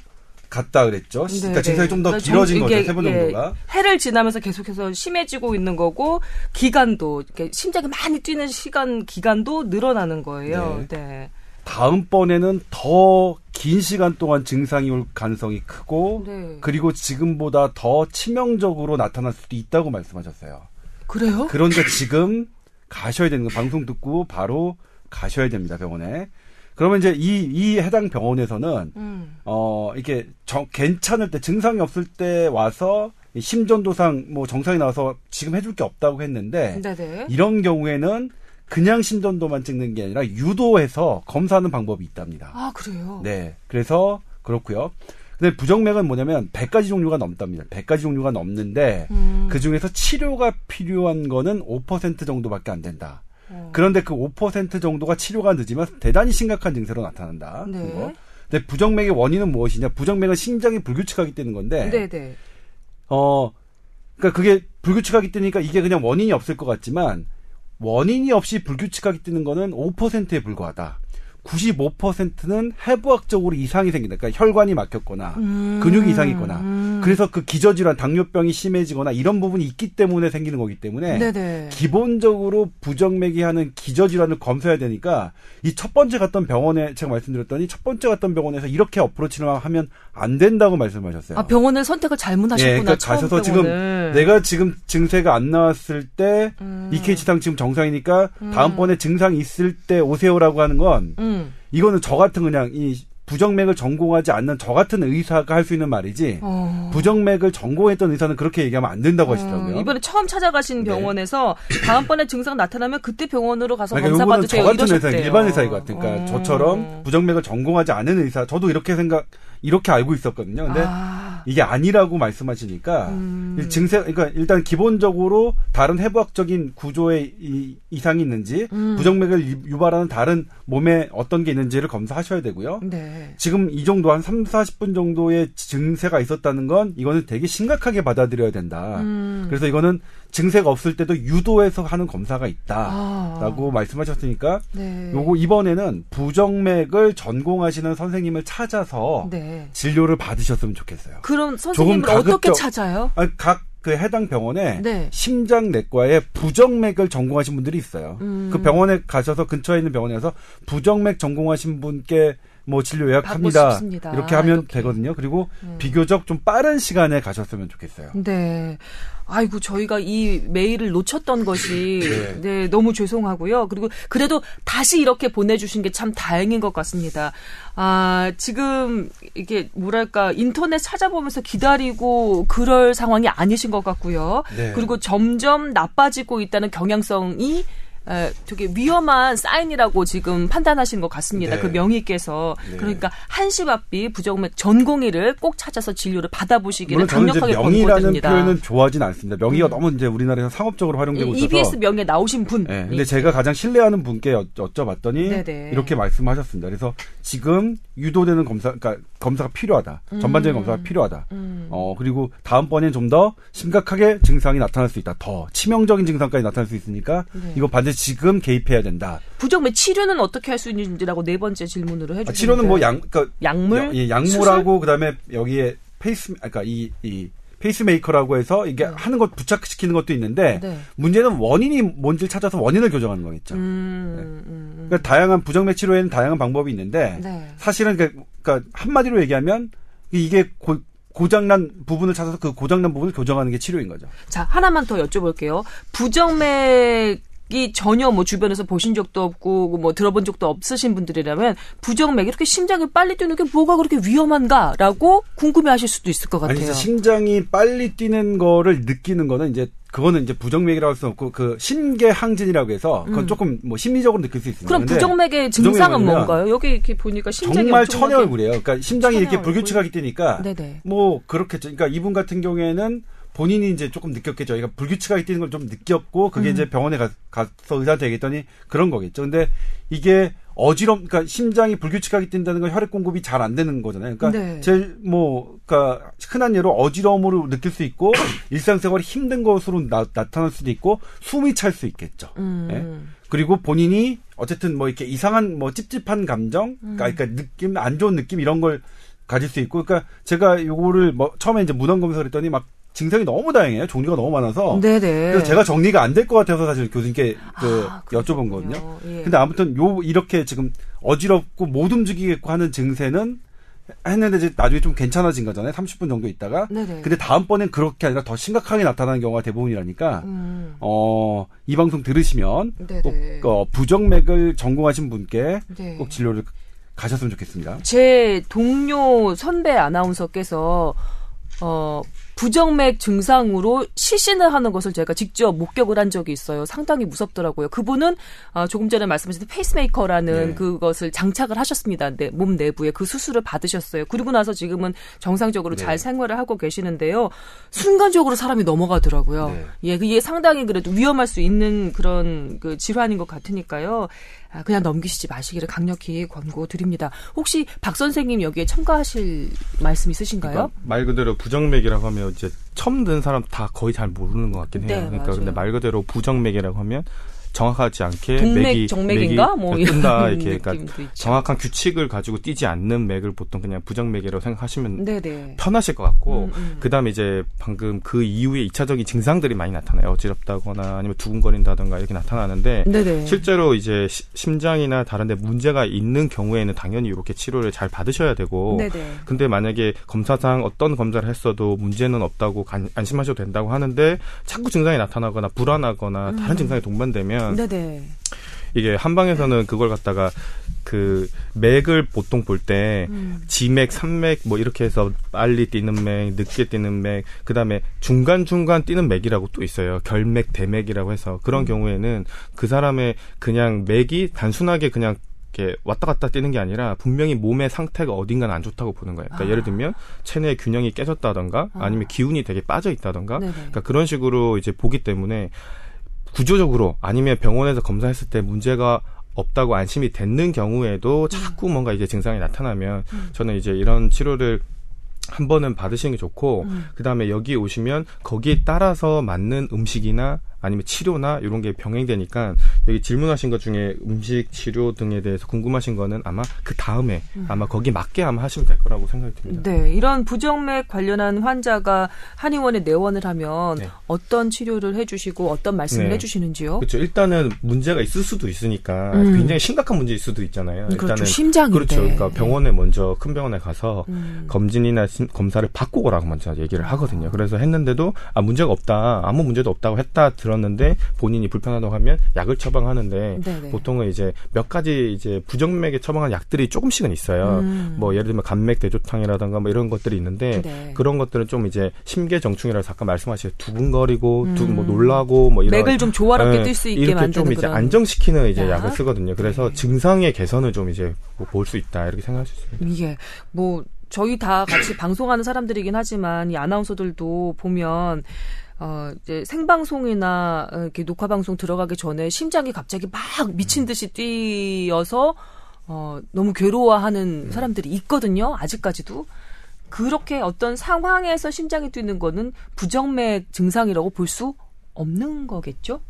Speaker 2: 갔다 그랬죠.
Speaker 1: 네,
Speaker 2: 그러니까
Speaker 1: 네.
Speaker 2: 증상이 좀더
Speaker 1: 그러니까
Speaker 2: 길어진
Speaker 1: 정-
Speaker 2: 거죠.
Speaker 1: 이게,
Speaker 2: 세번
Speaker 1: 예,
Speaker 2: 정도가.
Speaker 1: 해를 지나면서 계속해서 심해지고 있는 거고 기간도 심장이 많이 뛰는 시간 기간도 늘어나는 거예요. 네.
Speaker 2: 다음번에는 더 긴 시간 동안 증상이 올 가능성이 크고
Speaker 1: 네.
Speaker 2: 그리고 지금보다 더 치명적으로 나타날 수도 있다고 말씀하셨어요.
Speaker 1: 그래요?
Speaker 2: 그런데 지금 가셔야 되는 거 방송 듣고 바로 가셔야 됩니다 병원에. 그러면 이제 이, 이 해당 병원에서는
Speaker 1: 음.
Speaker 2: 어 이렇게 정- 괜찮을 때 증상이 없을 때 와서 이 심전도상 뭐 정상이 나와서 지금 해줄 게 없다고 했는데
Speaker 1: 네네.
Speaker 2: 이런 경우에는 그냥 심전도만 찍는 게 아니라 유도해서 검사하는 방법이 있답니다.
Speaker 1: 아 그래요?
Speaker 2: 네. 그래서 그렇고요. 근데 부정맥은 뭐냐면 100가지 종류가 넘답니다. 100가지 종류가 넘는데
Speaker 1: 음.
Speaker 2: 그 중에서 치료가 필요한 거는 5% 정도밖에 안 된다.
Speaker 1: 어.
Speaker 2: 그런데 그 5% 정도가 치료가 늦으면 대단히 심각한 증세로 나타난다.
Speaker 1: 네.
Speaker 2: 그거. 근데 부정맥의 원인은 무엇이냐? 부정맥은 심장이 불규칙하기 때문인 건데,
Speaker 1: 네, 네.
Speaker 2: 어, 그러니까 그게 불규칙하기 때문이니까 이게 그냥 원인이 없을 것 같지만 원인이 없이 불규칙하게 뜨는 거는 5%에 불과하다. 95%는 해부학적으로 이상이 생긴다. 그러니까 혈관이 막혔거나
Speaker 1: 음.
Speaker 2: 근육이 이상이 있거나
Speaker 1: 음.
Speaker 2: 그래서 그 기저질환, 당뇨병이 심해지거나 이런 부분이 있기 때문에 생기는 거기 때문에
Speaker 1: 네네.
Speaker 2: 기본적으로 부정맥이 하는 기저질환을 검사해야 되니까 이 첫 번째 갔던 병원에 제가 말씀드렸더니 첫 번째 갔던 병원에서 이렇게 어프로치를 하면 안 된다고 말씀하셨어요.
Speaker 1: 아, 병원을 선택을 잘못하셨구나.
Speaker 2: 예, 그러니까 가셔서 지금
Speaker 1: 병원을.
Speaker 2: 내가 지금 증세가 안 나왔을 때
Speaker 1: 음.
Speaker 2: EKG상 지금 정상이니까
Speaker 1: 음.
Speaker 2: 다음번에 증상 있을 때 오세요라고 하는 건
Speaker 1: 음.
Speaker 2: 이거는 저 같은 그냥 이 부정맥을 전공하지 않는 저 같은 의사가 할 수 있는 말이지
Speaker 1: 어.
Speaker 2: 부정맥을 전공했던 의사는 그렇게 얘기하면 안 된다고 하시더라고요.
Speaker 1: 음, 이번에 처음 찾아가신
Speaker 2: 네.
Speaker 1: 병원에서 다음번에 증상 나타나면 그때 병원으로 가서
Speaker 2: 그러니까
Speaker 1: 검사
Speaker 2: 요거는 저
Speaker 1: 받으세요.
Speaker 2: 같은 의사,
Speaker 1: 이러셨대요.
Speaker 2: 일반 의사인 것 같아요. 그러니까
Speaker 1: 음.
Speaker 2: 저처럼 부정맥을 전공하지 않은 의사, 저도 이렇게 생각, 이렇게 알고 있었거든요. 근데
Speaker 1: 아,
Speaker 2: 이게 아니라고 말씀하시니까
Speaker 1: 음.
Speaker 2: 이 증세 그러니까 일단 기본적으로 다른 해부학적인 구조에 이, 이상이 있는지
Speaker 1: 음.
Speaker 2: 부정맥을 유- 유발하는 다른 몸에 어떤 게 있는지를 검사하셔야 되고요.
Speaker 1: 네.
Speaker 2: 지금 이 정도 한 3, 40분 정도의 증세가 있었다는 건 이거는 되게 심각하게 받아들여야 된다.
Speaker 1: 음.
Speaker 2: 그래서 이거는 증세가 없을 때도 유도해서 하는 검사가
Speaker 1: 아.
Speaker 2: 있다라고 말씀하셨으니까
Speaker 1: 네.
Speaker 2: 요거 이번에는 부정맥을 전공하시는 선생님을 찾아서
Speaker 1: 네.
Speaker 2: 진료를 받으셨으면 좋겠어요.
Speaker 1: 그럼 선생님을
Speaker 2: 조금
Speaker 1: 어떻게 찾아요?
Speaker 2: 아, 각그 해당 병원에
Speaker 1: 네.
Speaker 2: 심장내과에 부정맥을 전공하신 분들이 있어요.
Speaker 1: 음.
Speaker 2: 그 병원에 가셔서 근처에 있는 병원에서 부정맥 전공하신 분께 뭐 진료 예약합니다.
Speaker 1: 싶습니다.
Speaker 2: 이렇게 하면
Speaker 1: 이렇게.
Speaker 2: 되거든요. 그리고
Speaker 1: 음.
Speaker 2: 비교적 좀 빠른 시간에 가셨으면 좋겠어요.
Speaker 1: 네. 아이고, 저희가 이 메일을 놓쳤던 것이,
Speaker 2: 네.
Speaker 1: 네, 너무 죄송하고요. 그리고 그래도 다시 이렇게 보내주신 게 참 다행인 것 같습니다. 아, 지금, 이게, 뭐랄까, 인터넷 찾아보면서 기다리고 그럴 상황이 아니신 것 같고요.
Speaker 2: 네.
Speaker 1: 그리고 점점 나빠지고 있다는 경향성이 에, 되게 위험한 사인이라고 지금 판단하시는 것 같습니다.
Speaker 2: 네.
Speaker 1: 그 명의께서.
Speaker 2: 네.
Speaker 1: 그러니까 한시바삐 부정맥 전공의를 꼭 찾아서 진료를 받아보시기를
Speaker 2: 물론 저는 이제
Speaker 1: 강력하게 권고드립니다.
Speaker 2: 표현은 좋아하진 않습니다. 명의가
Speaker 1: 음.
Speaker 2: 너무 이제 우리나라에서 상업적으로 활용되고
Speaker 1: 이-
Speaker 2: 있어서
Speaker 1: EBS 명의 나오신 분.
Speaker 2: 네, 근데 제가 가장 신뢰하는 분께 여, 여쭤봤더니
Speaker 1: 네네.
Speaker 2: 이렇게 말씀하셨습니다. 그래서 지금 유도되는 검사, 그러니까 검사가 필요하다. 전반적인 검사가 필요하다.
Speaker 1: 음.
Speaker 2: 어 그리고 다음번엔 좀 더 심각하게 증상이 나타날 수 있다. 더 치명적인 증상까지 나타날 수 있으니까
Speaker 1: 네.
Speaker 2: 이거 반드시 지금 개입해야 된다.
Speaker 1: 부정맥 치료는 어떻게 할 수 있는지라고 네 번째 질문으로
Speaker 2: 아,
Speaker 1: 해주시는데
Speaker 2: 치료는 뭐 양, 그러니까
Speaker 1: 약물,
Speaker 2: 야- 예, 약물하고 그다음에 여기에 페이스, 그러니까 이, 이 페이스메이커라고 해서 이게
Speaker 1: 네.
Speaker 2: 하는 것 부착시키는 것도 있는데
Speaker 1: 네.
Speaker 2: 문제는 원인이 뭔지를 찾아서 원인을 교정하는 거겠죠.
Speaker 1: 음, 음, 음.
Speaker 2: 그러니까 다양한 부정맥 치료에는 다양한 방법이 있는데
Speaker 1: 네.
Speaker 2: 사실은 그러니까, 그러니까 한마디로 얘기하면 이게 고, 고장난 부분을 찾아서 그 고장난 부분을 교정하는 게 치료인 거죠.
Speaker 1: 자, 하나만 더 여쭤볼게요. 부정맥 이 전혀 뭐 주변에서 보신 적도 없고 뭐 들어본 적도 없으신 분들이라면 부정맥 이렇게 심장이 빨리 뛰는 게 뭐가 그렇게 위험한가라고 궁금해하실 수도 있을 것
Speaker 2: 아니
Speaker 1: 같아요.
Speaker 2: 이제 심장이 빨리 뛰는 거를 느끼는 거는 이제 그거는 이제 부정맥이라고 할 수 없고 그 심계항진이라고 해서 그건
Speaker 1: 음.
Speaker 2: 조금 뭐 심리적으로 느낄 수 있습니다.
Speaker 1: 그럼 부정맥의 증상은 뭔가요? 여기 이렇게 보니까 심장이
Speaker 2: 정말 얼굴이에요. 그러니까 심장이 이렇게. 불규칙하게 뛰니까
Speaker 1: 네네.
Speaker 2: 뭐 그렇겠죠. 그러니까 이분 같은 경우에는 본인이 이제 조금 느꼈겠죠. 그러니까 불규칙하게 뛰는 걸 좀 느꼈고 그게
Speaker 1: 음.
Speaker 2: 이제 병원에 가, 가서 의사한테 얘기했더니 그런 거겠죠. 근데 이게 어지럼, 그러니까 심장이 불규칙하게 뛴다는 건 혈액 공급이 잘 안 되는 거잖아요. 그러니까
Speaker 1: 네.
Speaker 2: 제일 뭐, 그러니까 흔한 예로 어지러움으로 느낄 수 있고 일상생활이 힘든 것으로 나, 타날 수도 있고 숨이 찰 수 있겠죠.
Speaker 1: 음.
Speaker 2: 예? 그리고 본인이 어쨌든 뭐 이렇게 이상한 뭐 찝찝한 감정,
Speaker 1: 음.
Speaker 2: 그러니까 느낌 안 좋은 느낌 이런 걸 가질 수 있고, 그러니까 제가 요거를 뭐 처음에 이제 문헌 검사를 했더니 막 증상이 너무 다양해요. 종류가 너무 많아서.
Speaker 1: 네네.
Speaker 2: 그래서 제가 정리가 안 될 것 같아서 사실 교수님께 그
Speaker 1: 아,
Speaker 2: 여쭤본. 거거든요.
Speaker 1: 예.
Speaker 2: 근데 아무튼 요 이렇게 지금 어지럽고 못 움직이겠고 하는 증세는 했는데 이제 나중에 좀 괜찮아진 거잖아요. 30분 정도 있다가.
Speaker 1: 네네.
Speaker 2: 근데 다음번엔 그렇게 아니라 더 심각하게 나타나는 경우가 대부분이라니까.
Speaker 1: 음.
Speaker 2: 어, 이 방송 들으시면
Speaker 1: 네네.
Speaker 2: 꼭 어, 부정맥을 전공하신 분께
Speaker 1: 네.
Speaker 2: 꼭 진료를 가셨으면 좋겠습니다.
Speaker 1: 제 동료 선배 아나운서께서 어 부정맥 증상으로 실신을 하는 것을 제가 직접 목격을 한 적이 있어요. 상당히 무섭더라고요. 그분은 어, 조금 전에 말씀하신 페이스메이커라는
Speaker 2: 네.
Speaker 1: 그것을 장착을 하셨습니다. 네, 몸 내부에 그 수술을 받으셨어요. 그리고 나서 지금은 정상적으로
Speaker 2: 네.
Speaker 1: 잘 생활을 하고 계시는데요. 순간적으로 사람이 넘어가더라고요.
Speaker 2: 네.
Speaker 1: 예, 그게 상당히 그래도 위험할 수 있는 그런 그 질환인 것 같으니까요. 아, 그냥 넘기시지 마시기를 강력히 권고드립니다. 혹시 박 선생님 여기에 첨가하실 말씀 있으신가요?
Speaker 3: 그러니까 말 그대로 부정맥이라고 하면 이제 처음 듣는 사람 다 거의 잘 모르는 것 같긴 해요.
Speaker 1: 네,
Speaker 3: 그러니까
Speaker 1: 맞아요.
Speaker 3: 근데 말 그대로 부정맥이라고 하면 정확하지 않게
Speaker 1: 동맥,
Speaker 3: 맥이
Speaker 1: 정맥인가?
Speaker 3: 맥이
Speaker 1: 뭐
Speaker 3: 뜬다 이렇게 그러니까
Speaker 1: 있죠.
Speaker 3: 정확한 규칙을 가지고 뛰지 않는 맥을 보통 그냥 부정맥이라고 생각하시면
Speaker 1: 네네.
Speaker 3: 편하실 것 같고
Speaker 1: 음, 음.
Speaker 3: 그다음에 이제 방금 그 이후에 이차적인 증상들이 많이 나타나요. 어지럽다거나 아니면 두근거린다던가 이렇게 나타나는데
Speaker 1: 네네.
Speaker 3: 실제로 이제 시- 심장이나 다른데 문제가 있는 경우에는 당연히 이렇게 치료를 잘 받으셔야 되고
Speaker 1: 네네.
Speaker 3: 근데 만약에 검사상 어떤 검사를 했어도 문제는 없다고 간- 안심하셔도 된다고 하는데 자꾸 증상이 나타나거나 불안하거나 다른 증상이 동반되면
Speaker 1: 음. 네네.
Speaker 3: 이게 한방에서는 그걸 갖다가 그 맥을 보통 볼때
Speaker 1: 음.
Speaker 3: 지맥, 산맥 뭐 이렇게 해서 빨리 뛰는 맥, 늦게 뛰는 맥, 그다음에 중간 중간 뛰는 맥이라고 또 있어요. 결맥, 대맥이라고 해서 그런 경우에는 그 사람의 그냥 맥이 단순하게 그냥 이렇게 왔다 갔다 뛰는 게 아니라 분명히 몸의 상태가 어딘가는 안 좋다고 보는 거예요. 그러니까
Speaker 1: 아.
Speaker 3: 예를 들면 체내 균형이 깨졌다던가
Speaker 1: 아.
Speaker 3: 아니면 기운이 되게 빠져 있다던가
Speaker 1: 네네.
Speaker 3: 그러니까 그런 식으로 이제 보기 때문에 구조적으로 아니면 병원에서 검사했을 때 문제가 없다고 안심이 됐는 경우에도 자꾸 뭔가 이제 증상이 나타나면 저는 이제 이런 치료를 한 번은 받으시는 게 좋고
Speaker 1: 음.
Speaker 3: 그다음에 여기 오시면 거기에 따라서 맞는 음식이나 아니면 치료나 이런 게 병행되니까 여기 질문하신 것 중에 음식 치료 등에 대해서 궁금하신 거는 아마 그 다음에 아마 거기 맞게 아마 하시면 될 거라고 생각이 듭니다.
Speaker 1: 네, 이런 부정맥 관련한 환자가 한의원에 내원을 하면
Speaker 3: 네.
Speaker 1: 어떤 치료를 해주시고 어떤 말씀을
Speaker 3: 네.
Speaker 1: 해주시는지요?
Speaker 3: 그렇죠. 일단은 문제가 있을 수도 있으니까
Speaker 1: 음.
Speaker 3: 굉장히 심각한 문제일 수도 있잖아요.
Speaker 1: 그렇죠.
Speaker 3: 일단은
Speaker 1: 심장인데.
Speaker 3: 그렇죠. 그러니까 병원에 먼저 큰 병원에 가서
Speaker 1: 음.
Speaker 3: 검진이나 신- 검사를 받고 오라고 먼저 얘기를 하거든요. 그래서 했는데도 아 문제가 없다, 아무 문제도 없다고 했다 들었는데 본인이 불편하다고 하면 약을 처방하는데
Speaker 1: 네네.
Speaker 3: 보통은 이제 몇 가지 이제 부정맥에 처방한 약들이 조금씩은 있어요.
Speaker 1: 음.
Speaker 3: 뭐 예를 들면 감맥 대조탕이라든가 뭐 이런 것들이 있는데
Speaker 1: 네.
Speaker 3: 그런 것들은 좀 이제 심계정충이라서 아까 말씀하신 두근거리고 두, 뭐
Speaker 1: 음.
Speaker 3: 놀라고 뭐 이런
Speaker 1: 맥을 좀 조화롭게
Speaker 3: 예,
Speaker 1: 뛸수 있게
Speaker 3: 이렇게
Speaker 1: 만드는
Speaker 3: 좀 이제
Speaker 1: 그런
Speaker 3: 안정시키는 이제
Speaker 1: 약.
Speaker 3: 약을 쓰거든요. 그래서
Speaker 1: 네.
Speaker 3: 증상의 개선을 좀 이제 볼 수 있다 이렇게 생각할 수 있습니다.
Speaker 1: 이게 뭐 저희 다 같이 방송하는 사람들이긴 하지만 이 아나운서들도 보면 어 이제 생방송이나 어, 이렇게 녹화 방송 들어가기 전에 심장이 갑자기 막 미친 듯이 뛰어서 어 너무 괴로워하는 사람들이 있거든요. 아직까지도 그렇게 어떤 상황에서 심장이 뛰는 거는 부정맥 증상이라고 볼 수 없는 거겠죠?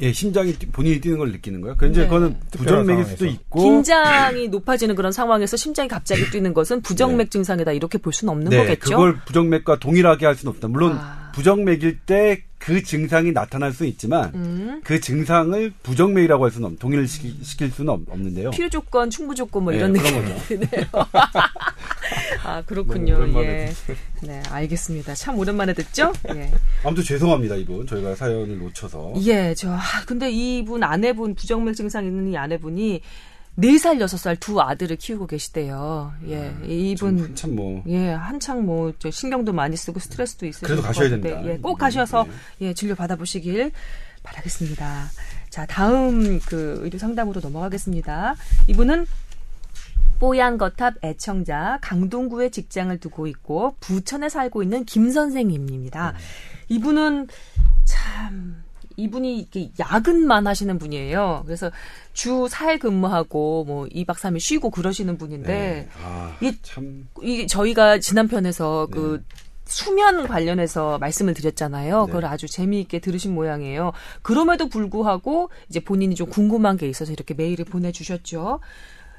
Speaker 2: 예, 심장이 뛰- 본인이 뛰는 걸 느끼는 거예요. 그 이제
Speaker 1: 네.
Speaker 2: 그거는 부정맥일 수도. 있고
Speaker 1: 긴장이 높아지는 그런 상황에서 심장이 갑자기 뛰는 것은 부정맥 증상이다 이렇게 볼 수는 없는
Speaker 2: 네,
Speaker 1: 거겠죠?
Speaker 2: 그걸 부정맥과 동일하게 할 수는 없다. 물론
Speaker 1: 아.
Speaker 2: 부정맥일 때 그 증상이 나타날 수 있지만
Speaker 1: 음.
Speaker 2: 그 증상을 부정맥이라고 할 수는 없, 동일을 시키, 시킬 수는 없, 는데요
Speaker 1: 필요 조건, 충분 조건 뭐
Speaker 2: 네,
Speaker 1: 이런
Speaker 2: 그런
Speaker 1: 느낌이. 드네요. 아 그렇군요. 예. 네, 알겠습니다. 참 오랜만에 듣죠? 예.
Speaker 2: 아무튼 죄송합니다, 이분. 저희가 사연을 놓쳐서.
Speaker 1: 예, 저 아, 근데 이분 아내분 부정맥 증상 있는 이 아내분이 4살, 6살 두 아들을 키우고 계시대요. 예. 이분
Speaker 2: 좀 한참 뭐
Speaker 1: 예, 한창 뭐, 저 신경도 많이 쓰고 스트레스도 있으실
Speaker 2: 그래도
Speaker 1: 것
Speaker 2: 가셔야
Speaker 1: 같은데,
Speaker 2: 됩니다.
Speaker 1: 예, 꼭 가셔서,
Speaker 2: 네.
Speaker 1: 예, 진료 받아보시길 바라겠습니다. 자, 다음 그 의료 상담으로 넘어가겠습니다. 이분은 뽀얀 거탑 애청자 강동구에 직장을 두고 있고 부천에 살고 있는 김 선생님입니다. 이분은 참 이분이 이렇게 야근만 하시는 분이에요. 그래서 주 4일 근무하고 뭐 2박 3일 쉬고 그러시는 분인데
Speaker 2: 네. 아,
Speaker 1: 이- 참이 저희가 지난 편에서
Speaker 2: 네.
Speaker 1: 그 수면 관련해서 말씀을 드렸잖아요.
Speaker 2: 네.
Speaker 1: 그걸 아주 재미있게 들으신 모양이에요. 그럼에도 불구하고 이제 본인이 좀 궁금한 게 있어서 이렇게 메일을 보내주셨죠.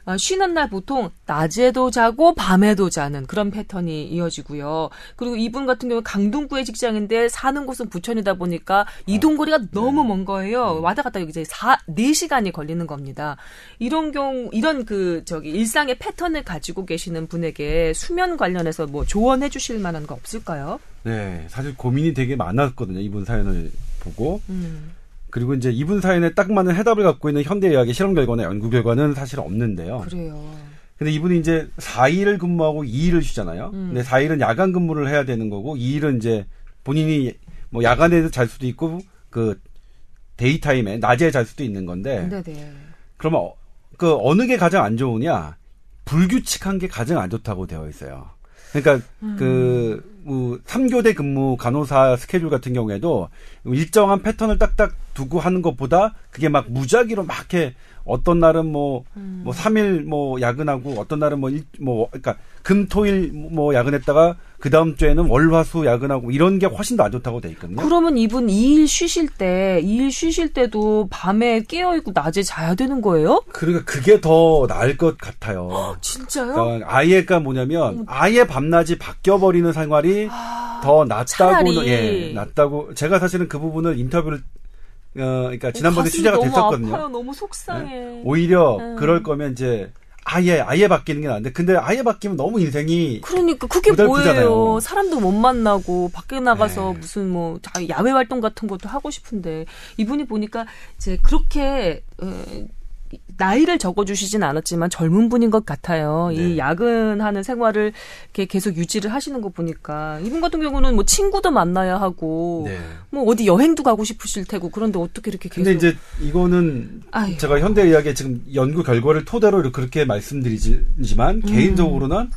Speaker 1: 아, 쉬는 날 보통 낮에도 자고 밤에도 자는 그런 패턴이 이어지고요. 그리고 이분 같은 경우 강동구의 직장인데 사는 곳은 부천이다 보니까 이동거리가 너무 먼 거예요. 왔다 갔다 이제 4, 4시간이 걸리는 겁니다. 이런 경우, 이런 그, 저기, 일상의 패턴을 가지고 계시는 분에게 수면 관련해서 뭐 조언해 주실 만한 거 없을까요?
Speaker 2: 네, 사실 고민이 되게 많았거든요. 이분 사연을 보고.
Speaker 1: 음.
Speaker 2: 그리고 이제 이분 사연에 딱 맞는 해답을 갖고 있는 현대의학의 실험 결과나 연구 결과는 사실 없는데요.
Speaker 1: 그래요.
Speaker 2: 근데 이분이 이제 4일을 근무하고 2일을 쉬잖아요.
Speaker 1: 음.
Speaker 2: 근데 4일은 야간 근무를 해야 되는 거고 2일은 이제 본인이 뭐 야간에도 잘 수도 있고 그 데이타임에 낮에 잘 수도 있는 건데
Speaker 1: 네네.
Speaker 2: 그러면 어, 그 어느 게 가장 안 좋으냐? 불규칙한 게 가장 안 좋다고 되어 있어요. 그러니까 그 뭐, 3교대 근무 간호사 스케줄 같은 경우에도 일정한 패턴을 딱딱 두고 하는 것보다 그게 막 무작위로 막 이렇게 어떤 날은 뭐, 뭐 3일 뭐 야근하고 어떤 날은 뭐, 일, 뭐, 그러니까 금, 토, 일 뭐 야근했다가 그 다음 주에는 월, 화, 수 야근하고 이런 게 훨씬 더 안 좋다고 돼 있거든요.
Speaker 1: 그러면 이분 2일 쉬실 때, 2일 쉬실 때도 밤에 깨어있고 낮에 자야 되는 거예요?
Speaker 2: 그러니까 그게 더 나을 것 같아요.
Speaker 1: 진짜요?
Speaker 2: 그러니까 아예가 뭐냐면 아예 밤낮이 바뀌어 버리는 생활이 더 낫다고
Speaker 1: 차라리.
Speaker 2: 예 낫다고 제가 사실은 그 부분을 인터뷰를 어 그러니까 지난번에
Speaker 1: 가슴이
Speaker 2: 취재가 됐었거든요.
Speaker 1: 아파요. 너무 속상해.
Speaker 2: 오히려
Speaker 1: 음.
Speaker 2: 그럴 거면 이제 아예 아예 바뀌는 게 나은데 근데 아예 바뀌면 너무 인생이
Speaker 1: 그러니까 그게
Speaker 2: 고달프잖아요.
Speaker 1: 뭐예요? 사람도 못 만나고 밖에 나가서
Speaker 2: 네.
Speaker 1: 무슨 뭐 자- 야외 활동 같은 것도 하고 싶은데 이분이 보니까 이제 그렇게 어, 나이를 적어주시진 않았지만 젊은 분인 것 같아요.
Speaker 2: 네.
Speaker 1: 이 야근하는 생활을 이렇게 계속 유지를 하시는 거 보니까 이분 같은 경우는 뭐 친구도 만나야 하고
Speaker 2: 네.
Speaker 1: 뭐 어디 여행도 가고 싶으실 테고 그런데 어떻게 이렇게 계속
Speaker 2: 근데 이제 이거는
Speaker 1: 아유.
Speaker 2: 제가 현대의학의 지금 연구 결과를 토대로 그렇게 말씀드리지만
Speaker 1: 음.
Speaker 2: 개인적으로는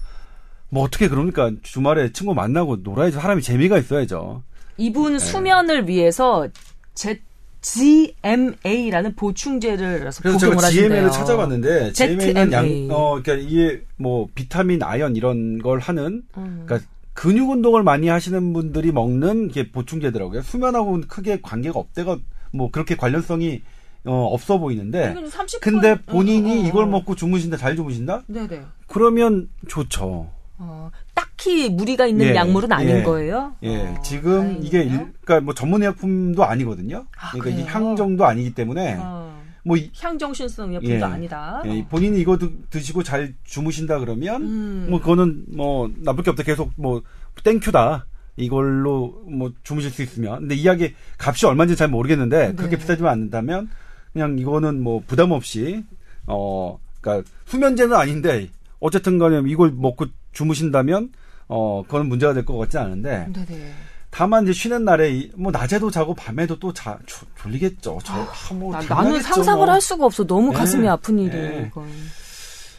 Speaker 2: 뭐 어떻게 그럽니까 주말에 친구 만나고 놀아야지 사람이 재미가 있어야죠.
Speaker 1: 이분 수면을 위해서 Z GMA라는 보충제를
Speaker 2: 그래서 제가
Speaker 1: 하신대요.
Speaker 2: GMA를 찾아봤는데 GMA는 양. 어, 그러니까 이게 뭐 비타민, 아연 이런 걸 하는,
Speaker 1: 음.
Speaker 2: 그러니까 근육 운동을 많이 하시는 분들이 먹는 게 보충제더라고요. 수면하고는 크게 관계가 없대가 뭐 그렇게 관련성이 어, 없어 보이는데.
Speaker 1: 이건 30분
Speaker 2: 근데 본인이
Speaker 1: 어, 어, 어.
Speaker 2: 이걸 먹고 주무신다, 잘 주무신다?
Speaker 1: 네네.
Speaker 2: 그러면 좋죠.
Speaker 1: 어, 딱히 무리가 있는
Speaker 2: 예,
Speaker 1: 약물은 아닌
Speaker 2: 예.
Speaker 1: 거예요.
Speaker 2: 예,
Speaker 1: 어,
Speaker 2: 지금
Speaker 1: 다행이네요.
Speaker 2: 이게 일, 그러니까 뭐 전문 의약품도 아니거든요.
Speaker 1: 아,
Speaker 2: 그러니까 이게
Speaker 1: 그래요?
Speaker 2: 향정도 아니기 때문에
Speaker 1: 어,
Speaker 2: 뭐 이-
Speaker 1: 향정신성 약품도
Speaker 2: 예.
Speaker 1: 아니다.
Speaker 2: 예, 본인이 이거 드, 드시고 잘 주무신다 그러면
Speaker 1: 음.
Speaker 2: 뭐 그거는 뭐 나쁠 게 없다 계속 뭐 땡큐다 이걸로 뭐 주무실 수 있으면 근데 이야기 값이 얼마인지 잘 모르겠는데 그렇게
Speaker 1: 네.
Speaker 2: 비싸지만 않는다면 그냥 이거는 뭐 부담 없이 어 그러니까 수면제는 아닌데 어쨌든 간에 이걸 먹고 주무신다면 어 그건 문제가 될 것 같지 않은데
Speaker 1: 네네.
Speaker 2: 다만 이제 쉬는 날에 이- 뭐 낮에도 자고 밤에도 또자 졸리겠죠 저 아, 뭐
Speaker 1: 나, 나는 상상을
Speaker 2: 뭐.
Speaker 1: 할 수가 없어. 너무
Speaker 2: 예.
Speaker 1: 가슴이 아픈 일이에요.
Speaker 2: 예.
Speaker 1: 이건.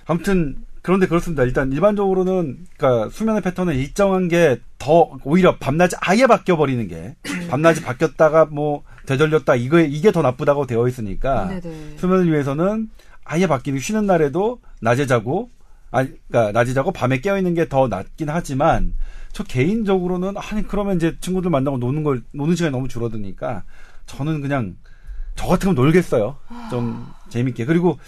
Speaker 2: 아무튼 그런데 그렇습니다. 일단 일반적으로는 그러니까 수면의 패턴은 일정한 게 더 오히려 밤낮이 아예 바뀌어 버리는 게 밤낮이 바뀌었다가 뭐 되돌렸다 이거 이게 더 나쁘다고 되어 있으니까
Speaker 1: 네네.
Speaker 2: 수면을 위해서는 아예 바뀌는 쉬는 날에도 낮에 자고 아 그러니까 낮에 자고 밤에 깨어 있는 게 더 낫긴 하지만 저 개인적으로는 아니 그러면 이제 친구들 만나고 노는 걸 노는 시간이 너무 줄어드니까 저는 그냥 저 같으면 놀겠어요. 좀 재밌게. 그리고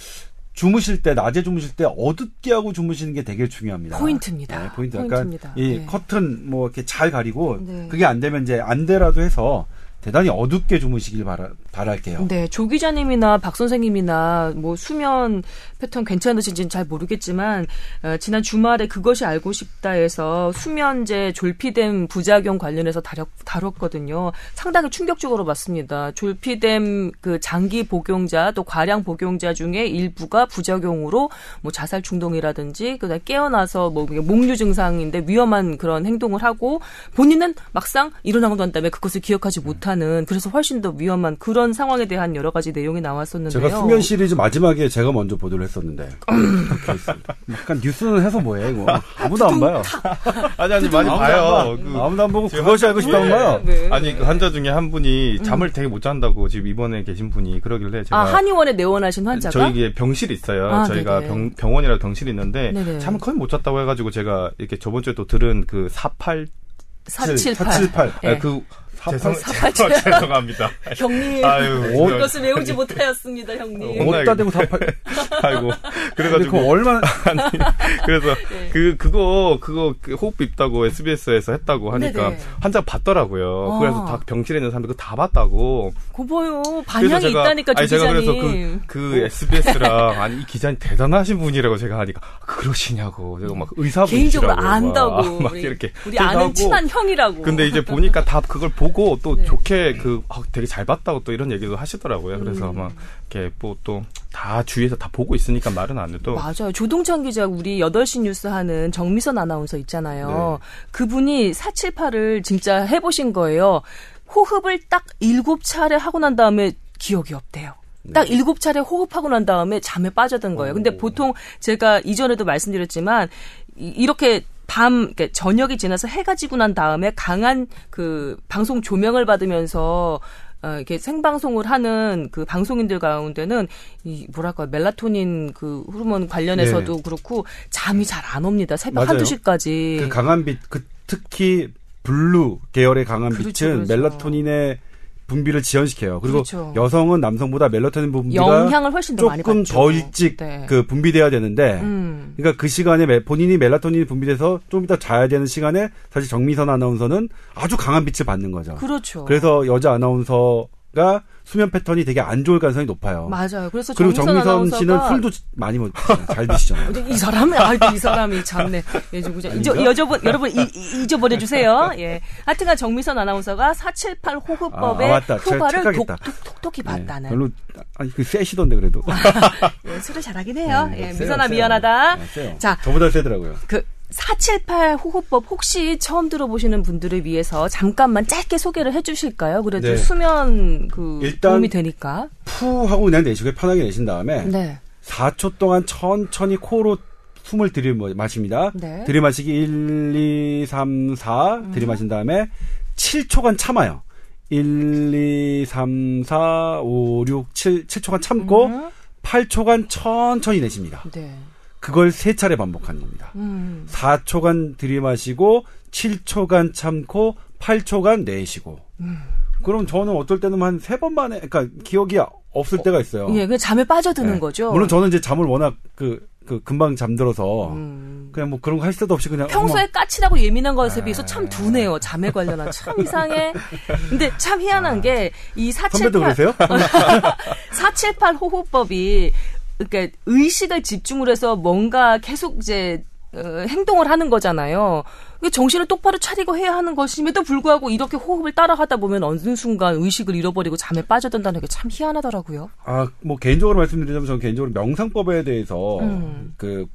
Speaker 2: 주무실 때 낮에 주무실 때 어둡게 하고 주무시는 게 되게 중요합니다.
Speaker 1: 포인트입니다.
Speaker 2: 네, 포인트.
Speaker 1: 포인트입니다.
Speaker 2: 그러니까 이
Speaker 1: 네.
Speaker 2: 커튼 뭐 이렇게 잘 가리고
Speaker 1: 네.
Speaker 2: 그게 안 되면 이제 안되라도 해서 대단히 어둡게 주무시길 바라, 바랄게요.
Speaker 1: 네, 조 기자님이나 박 선생님이나 뭐 수면 패턴 괜찮으신지는 잘 모르겠지만 어, 지난 주말에 그것이 알고 싶다에서 수면제 졸피뎀 부작용 관련해서 다뤘, 다뤘거든요. 상당히 충격적으로 봤습니다. 졸피뎀 그 장기 복용자 또 과량 복용자 중에 일부가 부작용으로 뭐 자살 충동이라든지 그다음 깨어나서 뭐 목류 증상인데 위험한 그런 행동을 하고 본인은 막상 일어나고 난 다음에 그것을 기억하지 못하 는 그래서 훨씬 더 위험한 그런 상황에 대한 여러 가지 내용이 나왔었는데요.
Speaker 2: 제가 수면 시리즈 마지막에 제가 먼저 보도를 했었는데. 약간 뉴스는 해서 뭐해 이거 아무도 안 봐요.
Speaker 3: 아니 아니 많이 봐요.
Speaker 2: 봐.
Speaker 3: 그
Speaker 2: 아무도 안 보고 그것이 알고 싶다고 봐요.
Speaker 1: 네.
Speaker 3: 아니 그 환자 중에 한 분이 잠을 되게 못 잔다고 지금 입원에 계신 분이 그러길래 제가
Speaker 1: 아 한의원에 내원하신 환자가
Speaker 3: 저희 병실이 있어요.
Speaker 1: 아,
Speaker 3: 저희가
Speaker 1: 네네.
Speaker 3: 병, 병원이라 병실이 있는데
Speaker 1: 네네.
Speaker 3: 잠을 거의 못 잤다고 해가지고 제가 이렇게 저번 주에 또 들은 그 48,
Speaker 1: 478.
Speaker 2: 478.
Speaker 1: 예.
Speaker 3: 아, 그 죄송,
Speaker 1: 사팔-
Speaker 3: 죄송합니다.
Speaker 1: 형님
Speaker 3: 아유,
Speaker 2: 오,
Speaker 1: 그것을 외우지 못하였습니다, 형님.
Speaker 3: 어,
Speaker 2: 어디다 대고 48.
Speaker 3: 아이고 그래가지고
Speaker 2: 그거 얼마나
Speaker 3: 아니 그래서
Speaker 1: 네.
Speaker 3: 그 그거 그거 그 호흡 있다고 SBS에서 했다고 하니까
Speaker 1: 네네.
Speaker 3: 환자 봤더라고요.
Speaker 1: 아.
Speaker 3: 그래서 다 병실에 있는 사람들 그거 다 봤다고.
Speaker 1: 고 봐요.
Speaker 3: 그래서
Speaker 1: 반향이
Speaker 3: 제가
Speaker 1: 있다니까 조
Speaker 3: 아니 제가 그래서
Speaker 1: 기자님.
Speaker 3: 그, 그 SBS랑 아니 이 기자님 대단하신 분이라고 제가 하니까 그러시냐고 제가 막 의사분
Speaker 1: 개인적으로 안다고.
Speaker 3: 막
Speaker 1: 우리,
Speaker 3: 이렇게
Speaker 1: 우리 아는. 친한 형이라고.
Speaker 3: 근데 이제 보니까 다 그걸 보고 또
Speaker 1: 네.
Speaker 3: 좋게 그 아, 되게 잘 봤다고 또 이런 얘기도 하시더라고요. 그래서
Speaker 1: 음.
Speaker 3: 막 이렇게 뭐 또 다 주위에서 다 보고 있으니까 말은 안 해도
Speaker 1: 맞아요. 조동찬 기자 우리 8시 뉴스 하는 정미선 아나운서 있잖아요. 그분이 478을 진짜 해 보신 거예요. 호흡을 딱 7차례 하고 난 다음에 기억이 없대요. 딱 일곱 차례 호흡하고 난 다음에 잠에 빠져든 거예요. 근데 보통 제가 이전에도 말씀드렸지만 이- 이렇게 밤 그러니까 저녁이 지나서 해가 지고 난 다음에 강한 그 방송 조명을 받으면서 어, 이렇게 생방송을 하는 그 방송인들 가운데는 이 뭐랄까 멜라토닌 그 호르몬 관련해서도 그렇고 잠이 잘 안 옵니다. 새벽
Speaker 2: 네. 맞아요.
Speaker 1: 한두 시까지.
Speaker 2: 그 강한 빛, 그 특히 블루 계열의 강한
Speaker 1: 그렇죠,
Speaker 2: 빛은
Speaker 1: 그렇죠.
Speaker 2: 멜라토닌의 분비를 지연시켜요. 그리고
Speaker 1: 그렇죠.
Speaker 2: 여성은 남성보다 멜라토닌 분비가
Speaker 1: 영향을 훨씬 더
Speaker 2: 조금. 더 일찍
Speaker 1: 네.
Speaker 2: 그 분비돼야 되는데
Speaker 1: 음.
Speaker 2: 그러니까 그 시간에 멜- 본인이 멜라토닌이 분비돼서 좀 이따 자야 되는 시간에 사실 정미선 아나운서는 아주 강한 빛을 받는 거죠.
Speaker 1: 그렇죠.
Speaker 2: 그래서 여자 아나운서 가 수면 패턴이 되게 안 좋을 가능성이 높아요.
Speaker 1: 맞아요. 그래서
Speaker 2: 그리고
Speaker 1: 정미선,
Speaker 2: 씨는 술도 많이 먹, 잘 드시잖아요.
Speaker 1: 이 사람이 아, 이 사람이 참네. 예. 잊어, 여러분, 여러분 이- 이- 잊어버려 주세요. 예. 하여튼간 정미선 아나운서가 478 호흡법의
Speaker 2: 아, 아, 맞다. 제가
Speaker 1: 효과를 독,
Speaker 2: 착각했다.
Speaker 1: 독, 톡톡히
Speaker 2: 네,
Speaker 1: 봤다는.
Speaker 2: 별로 아니 그 세시던데 그래도.
Speaker 1: 예, 술을 잘하긴 해요.
Speaker 2: 네,
Speaker 1: 예, 미선아. 미안하다.
Speaker 2: 네, 세요.
Speaker 1: 자,
Speaker 2: 저보다 세더라고요.
Speaker 1: 그 478 호흡법 혹시 처음 들어보시는 분들을 위해서 잠깐만 짧게 소개를 해주실까요? 그래도
Speaker 2: 네.
Speaker 1: 수면 그
Speaker 2: 일단-
Speaker 1: 도움이 되니까.
Speaker 2: 푸 하고 그냥 내쉬고 편하게 내신 다음에
Speaker 1: 네.
Speaker 2: 4초 동안 천천히 코로 숨을 들이마십니다.
Speaker 1: 네.
Speaker 2: 들이마시기 1, 2, 3, 4 들이마신 다음에 7초간 참아요. 1, 2, 3, 4, 5, 6, 7, 7초간 참고
Speaker 1: 음.
Speaker 2: 8초간 천천히 내쉽니다.
Speaker 1: 네.
Speaker 2: 그걸 세 차례 반복하는 겁니다.
Speaker 1: 음.
Speaker 2: 4초간 들이마시고 7초간 참고 8초간 내쉬고.
Speaker 1: 음.
Speaker 2: 그럼 저는 어떨 때는 한 세 번 만에 그러니까 기억이 없을 때가 있어요.
Speaker 1: 예, 그 잠에 빠져드는
Speaker 2: 네.
Speaker 1: 거죠.
Speaker 2: 물론 저는 이제 잠을 워낙 그, 그 금방 잠들어서
Speaker 1: 음.
Speaker 2: 그냥 뭐 그런 거할 새도 없이 그냥
Speaker 1: 평소에
Speaker 2: 어머,
Speaker 1: 까칠하고 예민한 것에 비해서 참 둔해요. 잠에 관련한 참 이상해. 근데 참 희한한 게이
Speaker 2: 아. 선배도
Speaker 1: 478
Speaker 2: 그러세요?
Speaker 1: 478 호흡법이 그러니까 의식을 집중을 해서 뭔가 계속 이제 어, 행동을 하는 거잖아요. 그 정신을 똑바로 차리고 해야 하는 것임에도 불구하고 이렇게 호흡을 따라하다 보면 어느 순간 의식을 잃어버리고 잠에 빠져든다는 게 참 희한하더라고요.
Speaker 2: 아, 뭐 개인적으로 말씀드리자면 저는 개인적으로 명상법에 대해서
Speaker 1: 음.
Speaker 2: 그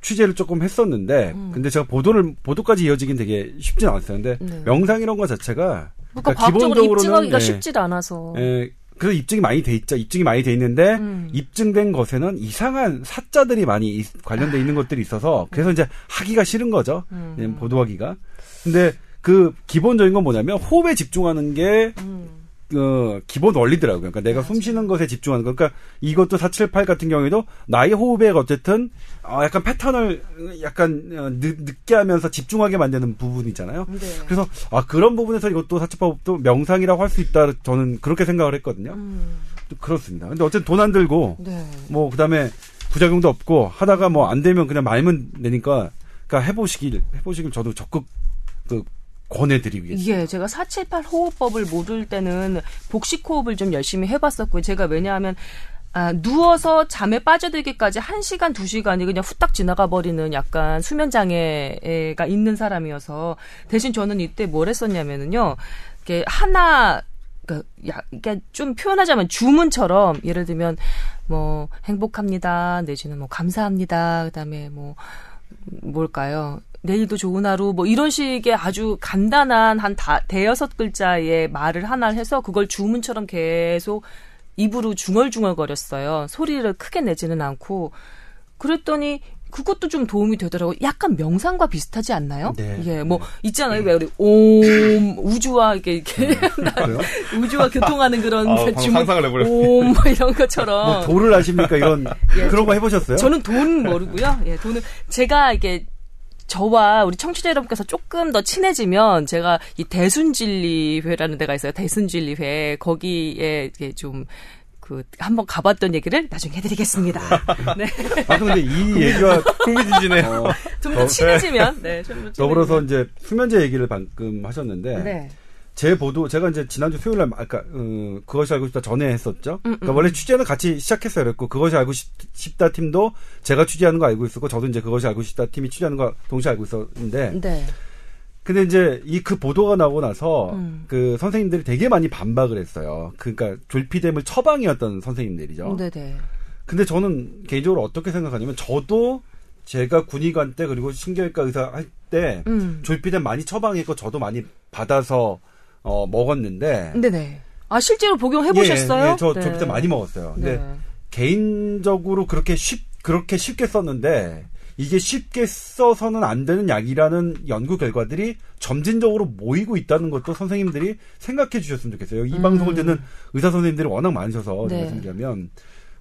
Speaker 2: 취재를 조금 했었는데 근데 제가 보도를 보도까지 이어지긴 되게 쉽진 않았어요. 근데
Speaker 1: 네.
Speaker 2: 명상 이런 거 자체가
Speaker 1: 그러니까 과학적으로 입증하기가
Speaker 2: 예,
Speaker 1: 쉽지 않아서.
Speaker 2: 예, 그래서 입증이 많이 돼 있죠. 입증이 많이 돼 있는데
Speaker 1: 음.
Speaker 2: 입증된 것에는 이상한 사자들이 많이 이- 관련돼 있는 것들이 있어서 그래서 이제 하기가 싫은 거죠.
Speaker 1: 음.
Speaker 2: 예, 보도하기가. 근데 그 기본적인 건 뭐냐면 호흡에 집중하는 게
Speaker 1: 음.
Speaker 2: 어, 기본 원리더라고요. 그러니까 내가 숨 쉬는 것에 집중하는 거. 그러니까 이것도 478 같은 경우에도 나의 호흡에 어쨌든 어, 약간 패턴을 약간 어, 늦, 늦게 하면서 집중하게 만드는 부분이 있잖아요.
Speaker 1: 네.
Speaker 2: 그래서 아 그런 부분에서 이것도 478법도 명상이라고 할 수 있다. 저는 그렇게 생각을 했거든요.
Speaker 1: 음.
Speaker 2: 그렇습니다. 근데 어쨌든 돈 안 들고
Speaker 1: 네.
Speaker 2: 뭐 그다음에 부작용도 없고 하다가 뭐 안 되면 그냥 말면 되니까 그러니까 해보시길 해보시길 저도 적극 그 권해드리겠습니다.
Speaker 1: 예, 제가 478 호흡법을 모를 때는 복식 호흡을 좀 열심히 해봤었고요. 제가 왜냐하면 아, 누워서 잠에 빠져들기까지 1시간, 2시간이 그냥 후딱 지나가 버리는 약간 수면 장애가 있는 사람이어서 대신 저는 이때 뭘 했었냐면은요. 이게 하나 그러니까 야, 이게 좀 표현하자면 주문처럼 예를 들면 뭐 행복합니다 내지는 뭐 감사합니다 그 다음에 뭐 뭘까요? 내일도 좋은 하루 뭐 이런 식의 아주 간단한 한 다, 대여섯 글자의 말을 하나 해서 그걸 주문처럼 계속 입으로 중얼중얼거렸어요. 소리를 크게 내지는 않고 그랬더니 그것도 좀 도움이 되더라고요. 약간 명상과 비슷하지 않나요?
Speaker 2: 네.
Speaker 1: 예, 뭐 있잖아요. 왜 우리 옴 우주와 이렇게 이렇게
Speaker 2: 그래요?
Speaker 1: 우주와 교통하는 그런
Speaker 3: 아,
Speaker 1: 주문. 옴 뭐 이런 것처럼
Speaker 2: 뭐 도를 아십니까 이런
Speaker 1: 예,
Speaker 2: 그런 거 해보셨어요?
Speaker 1: 저는 돈 모르고요. 예, 돈은 제가 이게 저와 우리 청취자 여러분께서 조금 더 친해지면 제가 이 대순진리회라는 데가 있어요. 대순진리회 거기에 이게 좀그 한번 가봤던 얘기를 나중에 해드리겠습니다. 네,
Speaker 2: 아 근데 이 얘기와
Speaker 3: 흥미진진해요.
Speaker 2: 어,
Speaker 1: 좀더 친해지면 네, 좀더
Speaker 2: 더불어서 이제 수면제 얘기를 방금 하셨는데
Speaker 1: 네,
Speaker 2: 제 보도 제가 이제 지난주 수요일 날 아까 어, 그것이 알고 싶다 전에 했었죠.
Speaker 1: 음,
Speaker 2: 그러니까 원래 취재는 같이 시작했어요. 그랬고 그것이 알고 싶, 싶다 팀도 제가 취재하는 거 알고 있었고 저도 이제 그것이 알고 싶다 팀이 취재하는 거 동시에 알고 있었는데
Speaker 1: 네,
Speaker 2: 근데 이제 이 그 보도가 나오고 나서
Speaker 1: 음.
Speaker 2: 그 선생님들이 되게 많이 반박을 했어요. 그러니까 졸피뎀을 처방이었던 선생님들이죠.
Speaker 1: 네, 네.
Speaker 2: 근데 저는 개인적으로 어떻게 생각하냐면 저도 제가 군의관 때 그리고 신경외과 의사 할때
Speaker 1: 음.
Speaker 2: 졸피뎀 많이 처방했고 저도 많이 받아서 어 먹었는데
Speaker 1: 네네. 아 실제로 복용해 보셨어요?
Speaker 2: 예, 예, 저 졸피뎀 많이 먹었어요. 근데
Speaker 1: 네.
Speaker 2: 개인적으로 그렇게 쉽 그렇게 쉽게 썼는데 이게 쉽게 써서는 안 되는 약이라는 연구 결과들이 점진적으로 모이고 있다는 것도 선생님들이 생각해 주셨으면 좋겠어요. 이
Speaker 1: 음.
Speaker 2: 방송을 듣는 의사 선생님들이 워낙 많으셔서
Speaker 1: 네.
Speaker 2: 말씀드리면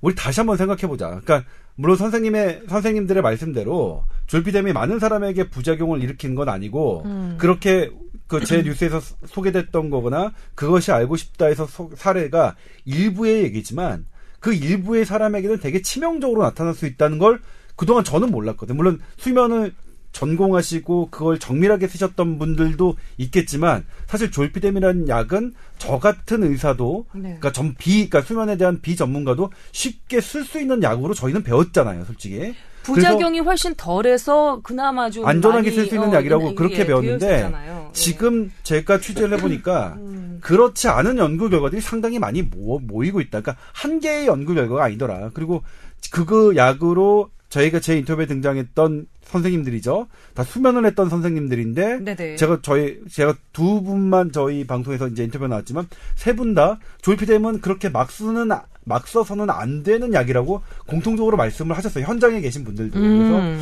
Speaker 2: 우리 다시 한번 생각해 보자. 그러니까 물론 선생님의 선생님들의 말씀대로 졸피뎀이 많은 사람에게 부작용을 일으키는 건 아니고
Speaker 1: 음.
Speaker 2: 그렇게 그 제 뉴스에서 소개됐던 거거나 그것이 알고 싶다에서 소- 사례가 일부의 얘기지만 그 일부의 사람에게는 되게 치명적으로 나타날 수 있다는 걸 그동안 저는 몰랐거든요. 물론 수면을 전공하시고 그걸 정밀하게 쓰셨던 분들도 있겠지만 사실 졸피뎀이라는 약은 저 같은 의사도
Speaker 1: 네.
Speaker 2: 그러니까 전 비 그러니까 수면에 대한 비전문가도 쉽게 쓸 수 있는 약으로 저희는 배웠잖아요, 솔직히.
Speaker 1: 부작용이 훨씬 덜해서 그나마 좀
Speaker 2: 안전하게 쓸 수 있는
Speaker 1: 어,
Speaker 2: 약이라고
Speaker 1: 예,
Speaker 2: 그렇게
Speaker 1: 예,
Speaker 2: 배웠는데.
Speaker 1: 예.
Speaker 2: 지금 제가 취재를 해보니까
Speaker 1: 음.
Speaker 2: 그렇지 않은 연구 결과들이 상당히 많이 모, 모이고 있다. 그러니까 한 개의 연구 결과가 아니더라. 그리고 그거 약으로 저희가 제 인터뷰에 등장했던 선생님들이죠. 다 수면을 했던 선생님들인데
Speaker 1: 네네.
Speaker 2: 제가 저희 제가 두 분만 저희 방송에서 이제 인터뷰 나왔지만 세 분다 졸피뎀은 그렇게 막 쓰는 아- 막 써서는 안 되는 약이라고 공통적으로 말씀을 하셨어요. 현장에 계신 분들도. 그래서
Speaker 1: 음.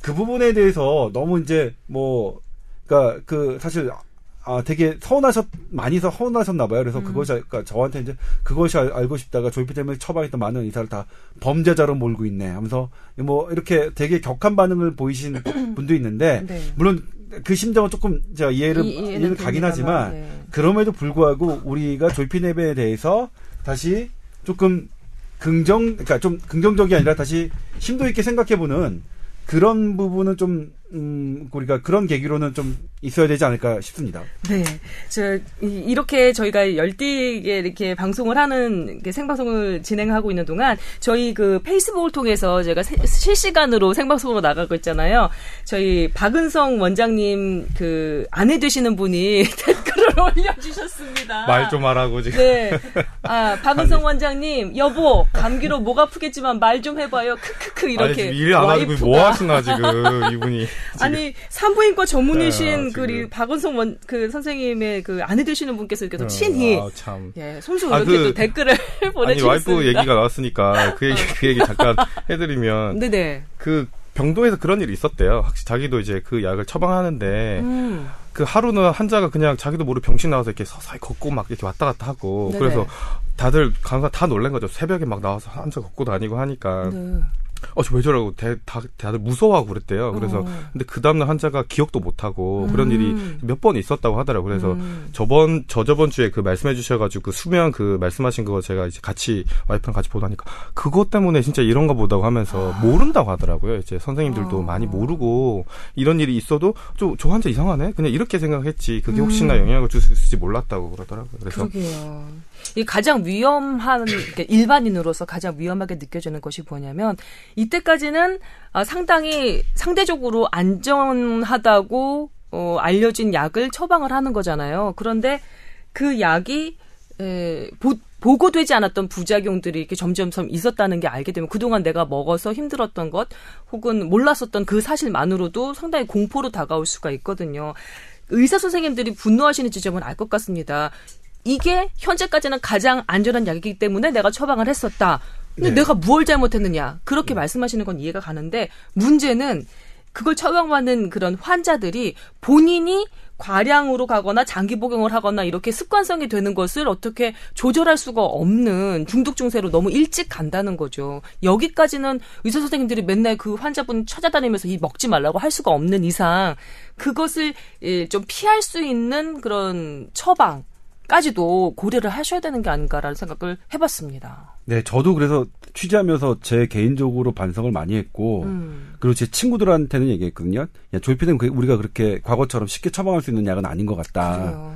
Speaker 2: 그 부분에 대해서 너무 이제 뭐 그러니까 그 사실 아 되게 서운하셨 많이 서 서운하셨나 봐요. 그래서 그것이 그러니까 저한테 이제 그것이 알, 알고 싶다가 졸피뎀을 처방했던 많은 의사를 다 범죄자로 몰고 있네 하면서 뭐 이렇게 되게 격한 반응을 보이신 분도 있는데
Speaker 1: 네.
Speaker 2: 물론 그 심정은 조금 제가 이해를
Speaker 1: 이- 이해는
Speaker 2: 가긴 하지만
Speaker 1: 네.
Speaker 2: 그럼에도 불구하고 우리가 졸피뎀에 대해서 다시 조금 긍정, 그러니까 좀 긍정적이 아니라 다시 심도 있게 생각해 보는 그런 부분은 좀, 음, 우리가 그런 계기로는 좀 있어야 되지 않을까 싶습니다.
Speaker 1: 네. 저, 이- 이렇게 저희가 열띠게 이렇게 방송을 하는, 이렇게 생방송을 진행하고 있는 동안 저희 그 페이스북을 통해서 제가 세- 실시간으로 생방송으로 나가고 있잖아요. 저희 박은성 원장님 그 아내 되시는 분이 댓글을 올려주셨습니다.
Speaker 3: 말 좀 하라고 지금.
Speaker 1: 네. 아, 박은성 원장님, 여보, 감기로 목 아프겠지만 말 좀 해봐요. 크크크,
Speaker 3: 아니
Speaker 1: 이렇게.
Speaker 3: 지금 일을 안 하고
Speaker 1: 와이프가.
Speaker 3: 뭐 하시나 지금 이분이.
Speaker 1: 아니 산부인과 전문의신
Speaker 3: 네,
Speaker 1: 그
Speaker 3: 지금.
Speaker 1: 박원성 원, 그 선생님의 그 아내 되시는 분께서 이렇게 또
Speaker 3: 어,
Speaker 1: 친히
Speaker 3: 아, 참.
Speaker 1: 예 손수
Speaker 3: 아,
Speaker 1: 이렇게
Speaker 3: 그-
Speaker 1: 또 댓글을
Speaker 3: 아니
Speaker 1: 보내주셨습니다.
Speaker 3: 와이프 얘기가 나왔으니까 그 얘기 그 얘기 잠깐 해드리면
Speaker 1: 네네.
Speaker 3: 그 병동에서 그런 일이 있었대요. 확실히 자기도 이제 그 약을 처방하는데
Speaker 1: 음.
Speaker 3: 그 하루는 환자가 그냥 자기도 모르 병실 나와서 이렇게 서서히 걷고 막 이렇게 왔다 갔다 하고
Speaker 1: 네네.
Speaker 3: 그래서 다들 간호사 다 놀란 거죠. 새벽에 막 나와서 환자 걷고 다니고 하니까
Speaker 1: 네.
Speaker 3: 어, 저 왜 저러고 대, 다, 다들 무서워하고 그랬대요. 그래서
Speaker 1: 어.
Speaker 3: 근데 그 다음날 환자가 기억도 못하고 그런
Speaker 1: 음.
Speaker 3: 일이 몇 번 있었다고 하더라고요. 그래서
Speaker 1: 음.
Speaker 3: 저번 저저번 주에 그 말씀해 주셔가지고 그 수면 그 말씀하신 거 제가 이제 같이 와이프랑 같이 보다니까 그것 때문에 진짜 이런가 보다고 하면서 모른다고 하더라고요. 이제 선생님들도
Speaker 1: 아.
Speaker 3: 많이 모르고 이런 일이 있어도 좀저 환자 이상하네 그냥 이렇게 생각했지 그게 혹시나
Speaker 1: 음.
Speaker 3: 영향을 줄 수 있을지 몰랐다고 그러더라고요. 그래서
Speaker 1: 그러게요. 이 가장 위험한 그러니까 일반인으로서 가장 위험하게 느껴지는 것이 뭐냐면 이때까지는 아, 상당히 상대적으로 안전하다고 어, 알려진 약을 처방을 하는 거잖아요. 그런데 그 약이 에, 보, 보고되지 않았던 부작용들이 이렇게 점점점 있었다는 게 알게 되면 그동안 내가 먹어서 힘들었던 것 혹은 몰랐었던 그 사실만으로도 상당히 공포로 다가올 수가 있거든요. 의사 선생님들이 분노하시는 지점은 알 것 같습니다. 이게 현재까지는 가장 안전한 약이기 때문에 내가 처방을 했었다. 근데
Speaker 2: 네.
Speaker 1: 내가 무엇 잘못했느냐. 그렇게 말씀하시는 건 이해가 가는데 문제는 그걸 처방받는 그런 환자들이 본인이 과량으로 가거나 장기 복용을 하거나 이렇게 습관성이 되는 것을 어떻게 조절할 수가 없는 중독 증세로 너무 일찍 간다는 거죠. 여기까지는 의사 선생님들이 맨날 그 환자분 찾아다니면서 이 먹지 말라고 할 수가 없는 이상 그것을 예, 좀 피할 수 있는 그런 처방 까지도 고려를 하셔야 되는 게 아닌가라는 생각을 해봤습니다.
Speaker 2: 네, 저도 그래서 취재하면서 제 개인적으로 반성을 많이 했고,
Speaker 1: 음.
Speaker 2: 그리고 제 친구들한테는 얘기했거든요. 야, 졸피뎀 그- 우리가 그렇게 과거처럼 쉽게 처방할 수 있는 약은 아닌 것 같다.
Speaker 1: 그래요.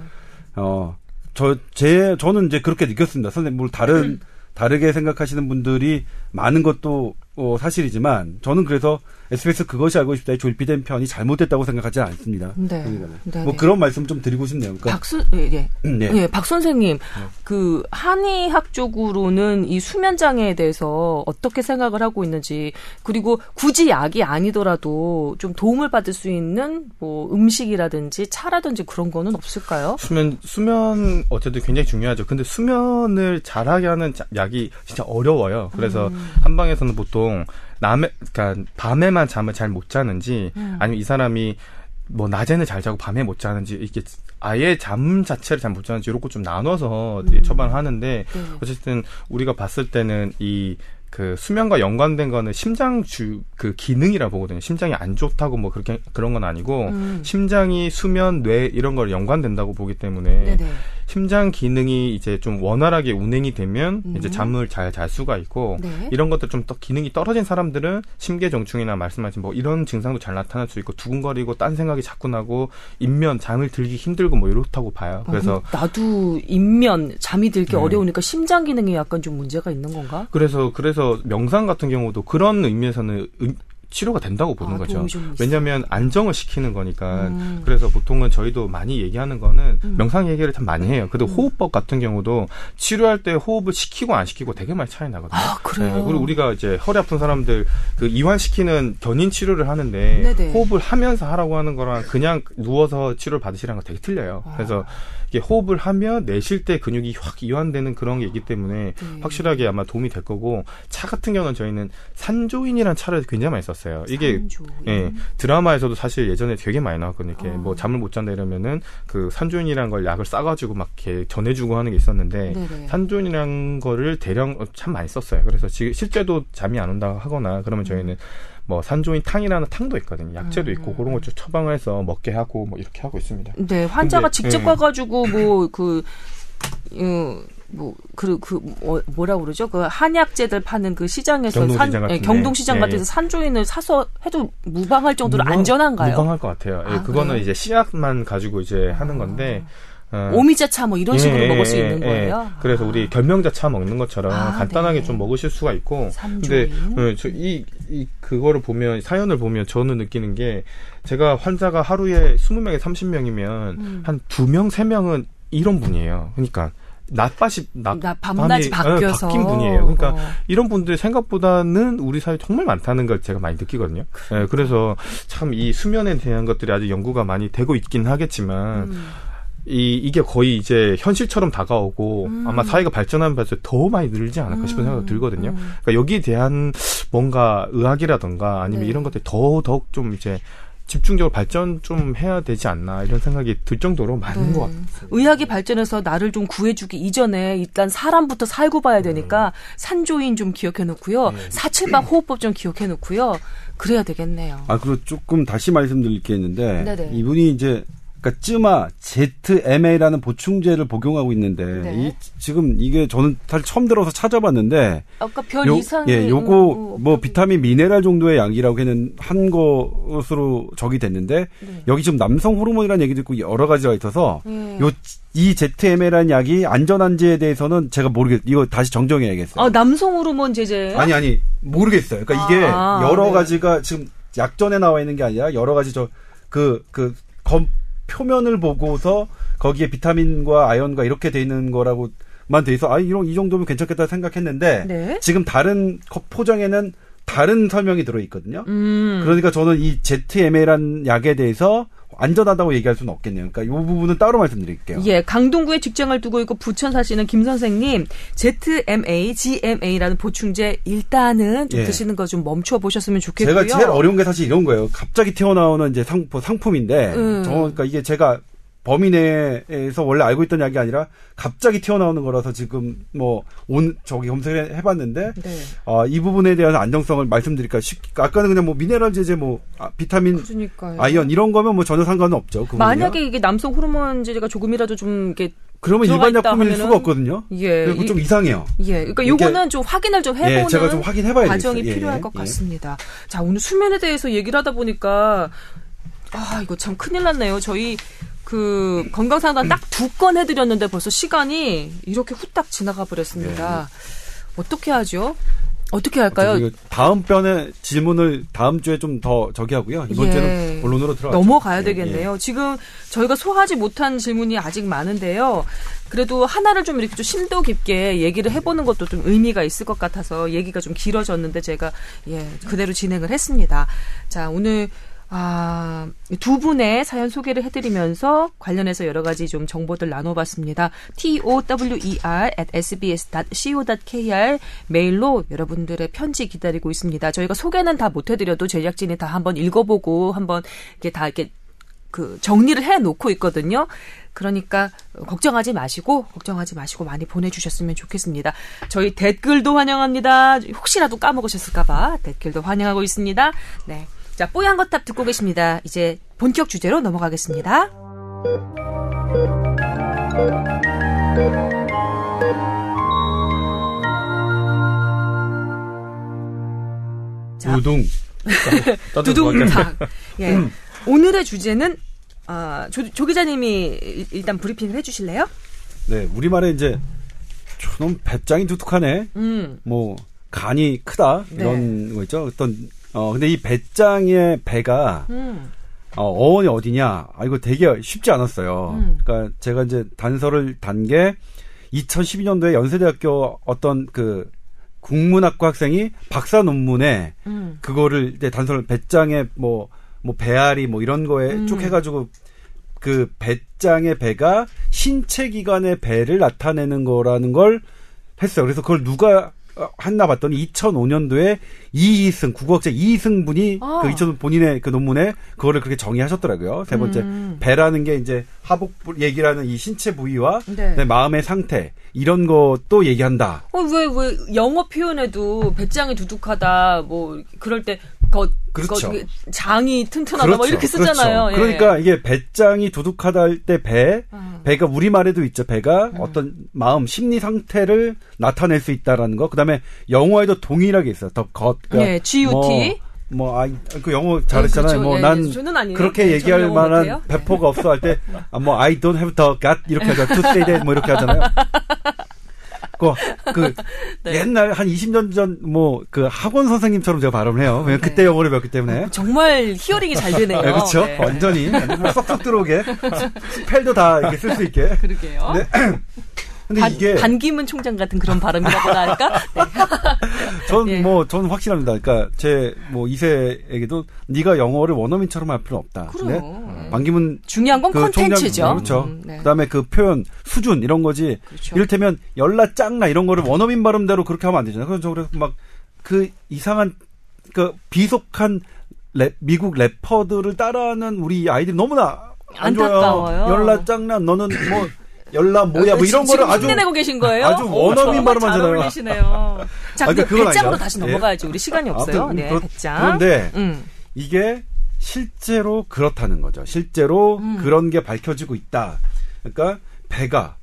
Speaker 2: 어, 저, 제, 저는 이제 그렇게 느꼈습니다. 선생님, 물 다른,
Speaker 1: 음.
Speaker 2: 다르게 생각하시는 분들이 많은 것도 어, 사실이지만 저는 그래서 SBS 그것이 알고 싶다의 조립된 편이 잘못됐다고 생각하지 않습니다.
Speaker 1: 네.
Speaker 2: 그러니까는.
Speaker 1: 네,
Speaker 2: 뭐
Speaker 1: 네.
Speaker 2: 그런 말씀 좀 드리고 싶네요. 그러니까
Speaker 1: 박수 예, 예.
Speaker 2: 음, 네.
Speaker 1: 예, 박 선생님, 그 한의학 쪽으로는 이 수면 장애에 대해서 어떻게 생각을 하고 있는지, 그리고 굳이 약이 아니더라도 좀 도움을 받을 수 있는 뭐 음식이라든지 차라든지 그런 거는 없을까요?
Speaker 3: 수면 수면 어쨌든 굉장히 중요하죠. 근데 수면을 잘하게 하는 자- 약이 진짜 어려워요. 그래서
Speaker 1: 음.
Speaker 3: 한방에서는 보통 남의 그러니까 밤에만 잠을 잘 못 자는지
Speaker 1: 음.
Speaker 3: 아니면 이 사람이 뭐 낮에는 잘 자고 밤에 못 자는지 이게 아예 잠 자체를 잘 못 자는지 이렇게 좀 나눠서 이제 처방하는데
Speaker 1: 네.
Speaker 3: 어쨌든 우리가 봤을 때는 이그 수면과 연관된 거는 심장 주 그 기능이라 보거든요. 심장이 안 좋다고 뭐 그렇게 그런 건 아니고
Speaker 1: 음.
Speaker 3: 심장이 수면, 뇌 이런 걸 연관된다고 보기 때문에
Speaker 1: 네네.
Speaker 3: 심장 기능이 이제 좀 원활하게 운행이 되면
Speaker 1: 음.
Speaker 3: 이제 잠을 잘 잘 수가 있고
Speaker 1: 네.
Speaker 3: 이런 것들 좀더 기능이 떨어진 사람들은 심계정충이나 말씀하신 뭐 이런 증상도 잘 나타날 수 있고 두근거리고 딴 생각이 자꾸 나고 인면 잠을 들기 힘들고 뭐 이렇다고 봐요. 그래서
Speaker 1: 어, 나도 인면 잠이 들기
Speaker 3: 네.
Speaker 1: 어려우니까 심장 기능에 약간 좀 문제가 있는 건가?
Speaker 3: 그래서 그래서 명상 같은 경우도 그런 의미에서는 의- 치료가 된다고 보는
Speaker 1: 아,
Speaker 3: 거죠. 왜냐하면 안정을 시키는 거니까.
Speaker 1: 음.
Speaker 3: 그래서 보통은 저희도 많이 얘기하는 거는
Speaker 1: 음.
Speaker 3: 명상 얘기를 참 많이 해요. 그리고 호흡법 같은 경우도 치료할 때 호흡을 시키고 안 시키고 되게 많이 차이 나거든요.
Speaker 1: 아, 그래요?
Speaker 3: 네, 그리고 우리가 이제 허리 아픈 사람들 그 이완시키는 견인 치료를 하는데
Speaker 1: 네네.
Speaker 3: 호흡을 하면서 하라고 하는 거랑 그냥 누워서 치료를 받으시라는 거 되게 틀려요.
Speaker 1: 아.
Speaker 3: 그래서 이게 호흡을 하면 내쉴 때 근육이 확 이완되는 그런 게 있기 때문에
Speaker 1: 네.
Speaker 3: 확실하게 아마 도움이 될 거고 차 같은 경우는 저희는 산조인이라는 차를 굉장히 많이 썼어요. 이게
Speaker 1: 산조인.
Speaker 3: 예, 드라마에서도 사실 예전에 되게 많이 나왔거든요. 이렇게
Speaker 1: 어.
Speaker 3: 뭐 잠을 못 잔다 이러면은 그 산조인이라는 걸 약을 싸가지고 막 이렇게 전해주고 하는 게 있었는데
Speaker 1: 네네.
Speaker 3: 산조인이라는 거를 대량 어, 참 많이 썼어요. 그래서 지금 실제도 잠이 안 온다 하거나 그러면 저희는 뭐 산조인 탕이라는 탕도 있거든요. 약재도 있고
Speaker 1: 음.
Speaker 3: 그런 걸좀 처방을 해서 먹게 하고 뭐 이렇게 하고 있습니다.
Speaker 1: 네, 환자가
Speaker 3: 근데,
Speaker 1: 직접
Speaker 3: 예.
Speaker 1: 가가지고 뭐 그, 어, 뭐, 그, 그, 뭐, 뭐라 그러죠? 그 한약재들 파는 그 시장에서
Speaker 3: 경동시장
Speaker 1: 산, 예,
Speaker 3: 같은데.
Speaker 1: 경동시장
Speaker 3: 예,
Speaker 1: 같은 데서 산조인을 사서 해도 무방할 정도로
Speaker 3: 무방-
Speaker 1: 안전한가요?
Speaker 3: 무방할 것 같아요. 예,
Speaker 1: 아,
Speaker 3: 그거는
Speaker 1: 그래요?
Speaker 3: 이제 씨앗만 가지고 이제 하는 건데 어,
Speaker 1: 오미자 차 뭐 이런 식으로
Speaker 3: 예,
Speaker 1: 먹을 수
Speaker 3: 예,
Speaker 1: 있는
Speaker 3: 예.
Speaker 1: 거예요?
Speaker 3: 그래서 우리 결명자 차 먹는 것처럼
Speaker 1: 아,
Speaker 3: 간단하게
Speaker 1: 네.
Speaker 3: 좀 먹으실 수가 있고.
Speaker 1: 산조인.
Speaker 3: 근데 예, 저이 이 그거를 보면 사연을 보면 저는 느끼는 게 제가 환자가 하루에 20명에 30명이면
Speaker 1: 음.
Speaker 3: 한 2명, 3명은 이런 분이에요. 그러니까 낮밭이
Speaker 1: 낮나 밤낮이
Speaker 3: 어,
Speaker 1: 바뀌어서.
Speaker 3: 바뀐 분이에요. 그러니까
Speaker 1: 어.
Speaker 3: 이런 분들 생각보다는 우리 사회 에 정말 많다는 걸 제가 많이 느끼거든요. 예, 그래서 참 이 수면에 대한 것들이 아직 연구가 많이 되고 있긴 하겠지만
Speaker 1: 음.
Speaker 3: 이 이게 거의 이제 현실처럼 다가오고
Speaker 1: 음.
Speaker 3: 아마 사회가 발전하면 발전 더 많이 늘지 않을까 싶은
Speaker 1: 음.
Speaker 3: 생각이 들거든요.
Speaker 1: 음.
Speaker 3: 그러니까 여기에 대한 뭔가 의학이라던가 아니면
Speaker 1: 네.
Speaker 3: 이런 것들이 더 더욱 좀 이제 집중적으로 발전 좀 해야 되지 않나 이런 생각이 들 정도로 많은
Speaker 1: 네.
Speaker 3: 것 같아요.
Speaker 1: 의학이 발전해서 나를 좀 구해주기 이전에 일단 사람부터 살고 봐야 되니까 산조인 좀 기억해 놓고요.
Speaker 3: 네.
Speaker 1: 사칠방 호흡법 좀 기억해 놓고요. 그래야 되겠네요.
Speaker 2: 아 그리고 조금 다시 말씀드릴 게 있는데
Speaker 1: 네네.
Speaker 2: 이분이 이제 그러니까 쯔마 ZMA라는 보충제를 복용하고 있는데
Speaker 1: 네.
Speaker 2: 이, 지금 이게 저는 사실 처음 들어서 찾아봤는데
Speaker 1: 아까 별
Speaker 2: 요,
Speaker 1: 이상이
Speaker 2: 예, 요거
Speaker 1: 음, 음,
Speaker 2: 뭐 비타민 미네랄 정도의 양이라고 해는 한 것으로 적이 됐는데
Speaker 1: 네.
Speaker 2: 여기 지금 남성 호르몬이라는 얘기도 있고 여러 가지가 있어서
Speaker 1: 예.
Speaker 2: 요이 ZMA라는 약이 안전한지에 대해서는 제가 모르겠. 이거 다시 정정해야겠어요.
Speaker 1: 아 남성 호르몬 제제
Speaker 2: 아니 아니 모르겠어요. 그러니까 이게
Speaker 1: 아,
Speaker 2: 여러
Speaker 1: 네.
Speaker 2: 가지가 지금 약전에 나와 있는 게 아니라 여러 가지 저그그검 표면을 보고서 거기에 비타민과 아연과 이렇게 돼 있는 거라고 만 돼 있어. 아 이런 이 정도면 괜찮겠다 생각했는데
Speaker 1: 네.
Speaker 2: 지금 다른 컵 포장에는 다른 설명이 들어 있거든요.
Speaker 1: 음.
Speaker 2: 그러니까 저는 이 ZMA라는 약에 대해서 안전하다고 얘기할 수는 없겠네요. 그러니까 이 부분은 따로 말씀드릴게요.
Speaker 1: 예, 강동구에 직장을 두고 있고 부천 사시는 김 선생님, ZMA, GMA라는 보충제 일단은 좀
Speaker 2: 예.
Speaker 1: 드시는 거 좀 멈춰 보셨으면 좋겠고요.
Speaker 2: 제가 제일 어려운 게 사실 이런 거예요. 갑자기 튀어나오는 이제 상, 뭐 상품인데,
Speaker 1: 음.
Speaker 2: 저, 그러니까 이게 제가 범위 내에서 원래 알고 있던 약이 아니라 갑자기 튀어나오는 거라서 지금 뭐 온 저기 검색을 해봤는데
Speaker 1: 네.
Speaker 2: 어, 이 부분에 대한 안전성을 말씀드릴까 쉽 아까는 그냥 뭐 미네랄 제제 뭐 아, 비타민
Speaker 1: 그러니까요.
Speaker 2: iron 이런 거면 뭐 전혀 상관은 없죠. 그.
Speaker 1: 만약에 이게 남성 호르몬 제제가 조금이라도 좀 이게
Speaker 2: 그러면 일반 약품일
Speaker 1: 하면은-
Speaker 2: 수가 없거든요.
Speaker 1: 예,
Speaker 2: 그리고
Speaker 1: 이-
Speaker 2: 좀 이상해요.
Speaker 1: 예, 그러니까 요거는 좀 확인을 좀 해보는
Speaker 2: 예, 제가 좀 확인해봐야
Speaker 1: 과정이.
Speaker 2: 예,
Speaker 1: 필요할
Speaker 2: 예,
Speaker 1: 것
Speaker 2: 예.
Speaker 1: 같습니다. 자, 오늘 수면에 대해서 얘기를 하다 보니까 아 이거 참 큰일 났네요. 저희 그 건강 상담 딱 두 건 해드렸는데 벌써 시간이 이렇게 후딱 지나가 버렸습니다.
Speaker 2: 네.
Speaker 1: 어떻게 하죠? 어떻게 할까요?
Speaker 2: 다음 편에 질문을 다음 주에 좀 더 저기 하고요. 이번
Speaker 1: 예.
Speaker 2: 주에는 본론으로 들어가.
Speaker 1: 넘어가야
Speaker 2: 예,
Speaker 1: 되겠네요. 지금 저희가 소화하지 못한 질문이 아직 많은데요. 그래도 하나를 좀 이렇게 좀 심도 깊게 얘기를 해보는 것도 좀 의미가 있을 것 같아서 얘기가 좀 길어졌는데 제가 예 그대로 진행을 했습니다. 자 오늘 아, 두 분의 사연 소개를 해드리면서 관련해서 여러 가지 좀 정보들 나눠봤습니다. tower at sbs.co.kr 메일로 여러분들의 편지 기다리고 있습니다. 저희가 소개는 다 못해드려도 제작진이 다 한번 읽어보고 한번 이렇게 다 이렇게 그 정리를 해 놓고 있거든요. 그러니까 걱정하지 마시고 걱정하지 마시고 많이 보내주셨으면 좋겠습니다. 저희 댓글도 환영합니다. 혹시라도 까먹으셨을까봐 댓글도 환영하고 있습니다. 네, 자 뽀얀 거탑 듣고 계십니다. 이제 본격 주제로 넘어가겠습니다. 자.
Speaker 2: 두둥.
Speaker 1: 두둥탁. 예. 오늘의 주제는 아, 조, 조 기자님이 일- 일단 브리핑을 해주실래요?
Speaker 2: 네, 우리말에 이제 저놈 배짱이 두둑하네.
Speaker 1: 음,
Speaker 2: 뭐 간이 크다 이런 거 있죠. 어떤 어 근데 이 배짱의 배가
Speaker 1: 음,
Speaker 2: 어, 어원이 어디냐? 아 이거 되게 쉽지 않았어요.
Speaker 1: 음.
Speaker 2: 그러니까 제가 이제 단서를 단 게 2012년도에 연세대학교 어떤 그 국문학과 학생이 박사 논문에
Speaker 1: 음.
Speaker 2: 그거를 이제 단서를 배짱의 뭐, 뭐 배앓이 뭐 이런 거에
Speaker 1: 음.
Speaker 2: 쭉 해가지고 그 배짱의 배가 신체 기관의 배를 나타내는 거라는 걸 했어요. 그래서 그걸 누가 어, 했나 봤더니 2005년도에 이희승 국어학자 이희승 분이
Speaker 1: 아.
Speaker 2: 그 2000 본인의 그 논문에 그거를 그렇게 정의하셨더라고요. 세 번째
Speaker 1: 음.
Speaker 2: 배라는 게 이제 하복 얘기라는 이 신체 부위와
Speaker 1: 네.
Speaker 2: 내 마음의 상태 이런 것도 얘기한다.
Speaker 1: 어, 왜, 왜, 영어 표현에도 배짱이 두둑하다, 뭐, 그럴 때, 거,
Speaker 2: 그렇죠.
Speaker 1: 거, 장이 튼튼하다, 뭐 이렇게 쓰잖아요.
Speaker 2: 그렇죠.
Speaker 1: 예.
Speaker 2: 그러니까 이게 배짱이 두둑하다 할 때 배,
Speaker 1: 음.
Speaker 2: 배가 우리말에도 있죠. 배가 어떤 마음, 심리 상태를 나타낼 수 있다라는 거. 그다음에 영어에도 동일하게 있어요. 더 겉. 그러니까
Speaker 1: 예, GUT.
Speaker 2: 뭐, 뭐, 아, 그 영어 잘했잖아요.
Speaker 1: 그렇죠.
Speaker 2: 뭐,
Speaker 1: 예,
Speaker 2: 난
Speaker 1: 예.
Speaker 2: 그렇게
Speaker 1: 네,
Speaker 2: 얘기할 만한.
Speaker 1: 네.
Speaker 2: 배포가 없어 할 때, 아, 뭐, I don't have the gut 이렇게 하죠. to say that 뭐 이렇게 하잖아요. 그, 그,
Speaker 1: 네.
Speaker 2: 옛날 한 20년 전, 뭐, 그 학원 선생님처럼 제가 발음을 해요. 왜냐면 그때
Speaker 1: 네.
Speaker 2: 영어를 배웠기 때문에.
Speaker 1: 정말 hearing이 잘 되네요.
Speaker 2: 네, 그렇죠.
Speaker 1: 네.
Speaker 2: 완전히 뭐 쏙쏙 들어오게 spell도 다 이렇게 쓸 수 있게.
Speaker 1: 그러게요.
Speaker 2: 네. 근데
Speaker 1: 반,
Speaker 2: 이게
Speaker 1: 반기문 총장 같은 그런 발음이라고나 할까? 네.
Speaker 2: 전
Speaker 1: 예.
Speaker 2: 뭐 확실합니다. 그러니까 제 뭐 이세에게도 네가 영어를 원어민처럼 할 필요는 없다.
Speaker 1: 그럼.
Speaker 2: 네? 반기문
Speaker 1: 중요한 건
Speaker 2: 그
Speaker 1: 콘텐츠죠.
Speaker 2: 총장 그렇죠.
Speaker 1: 음, 네.
Speaker 2: 그다음에 그 표현 수준 이런 거지.
Speaker 1: 그렇죠.
Speaker 2: 이를테면 열나 짱나 이런 거를 원어민 발음대로 그렇게 하면 안 되잖아요. 그래서 저 그래서 막 그 이상한 그 비속한 랩, 미국 래퍼들을 따라하는 우리 아이들이 너무나 안.
Speaker 1: 안타까워요.
Speaker 2: 열나 짱나 너는 뭐 열나 뭐야 뭐 이런
Speaker 1: 지금
Speaker 2: 거를 아주
Speaker 1: 흉내내고 계신 거예요?
Speaker 2: 아주 원어민
Speaker 1: 정말
Speaker 2: 발음하잖아요.
Speaker 1: 잘 어울리시네요. 자,
Speaker 2: 아,
Speaker 1: 근데
Speaker 2: 그러니까
Speaker 1: 배짱으로
Speaker 2: 아니죠.
Speaker 1: 다시
Speaker 2: 예.
Speaker 1: 넘어가야죠. 우리 시간이 없어요.
Speaker 2: 아무튼
Speaker 1: 네,
Speaker 2: 그렇-
Speaker 1: 배짱.
Speaker 2: 그런데
Speaker 1: 음.
Speaker 2: 이게 실제로 그렇다는 거죠. 실제로
Speaker 1: 음.
Speaker 2: 그런 게 밝혀지고 있다. 그러니까 배가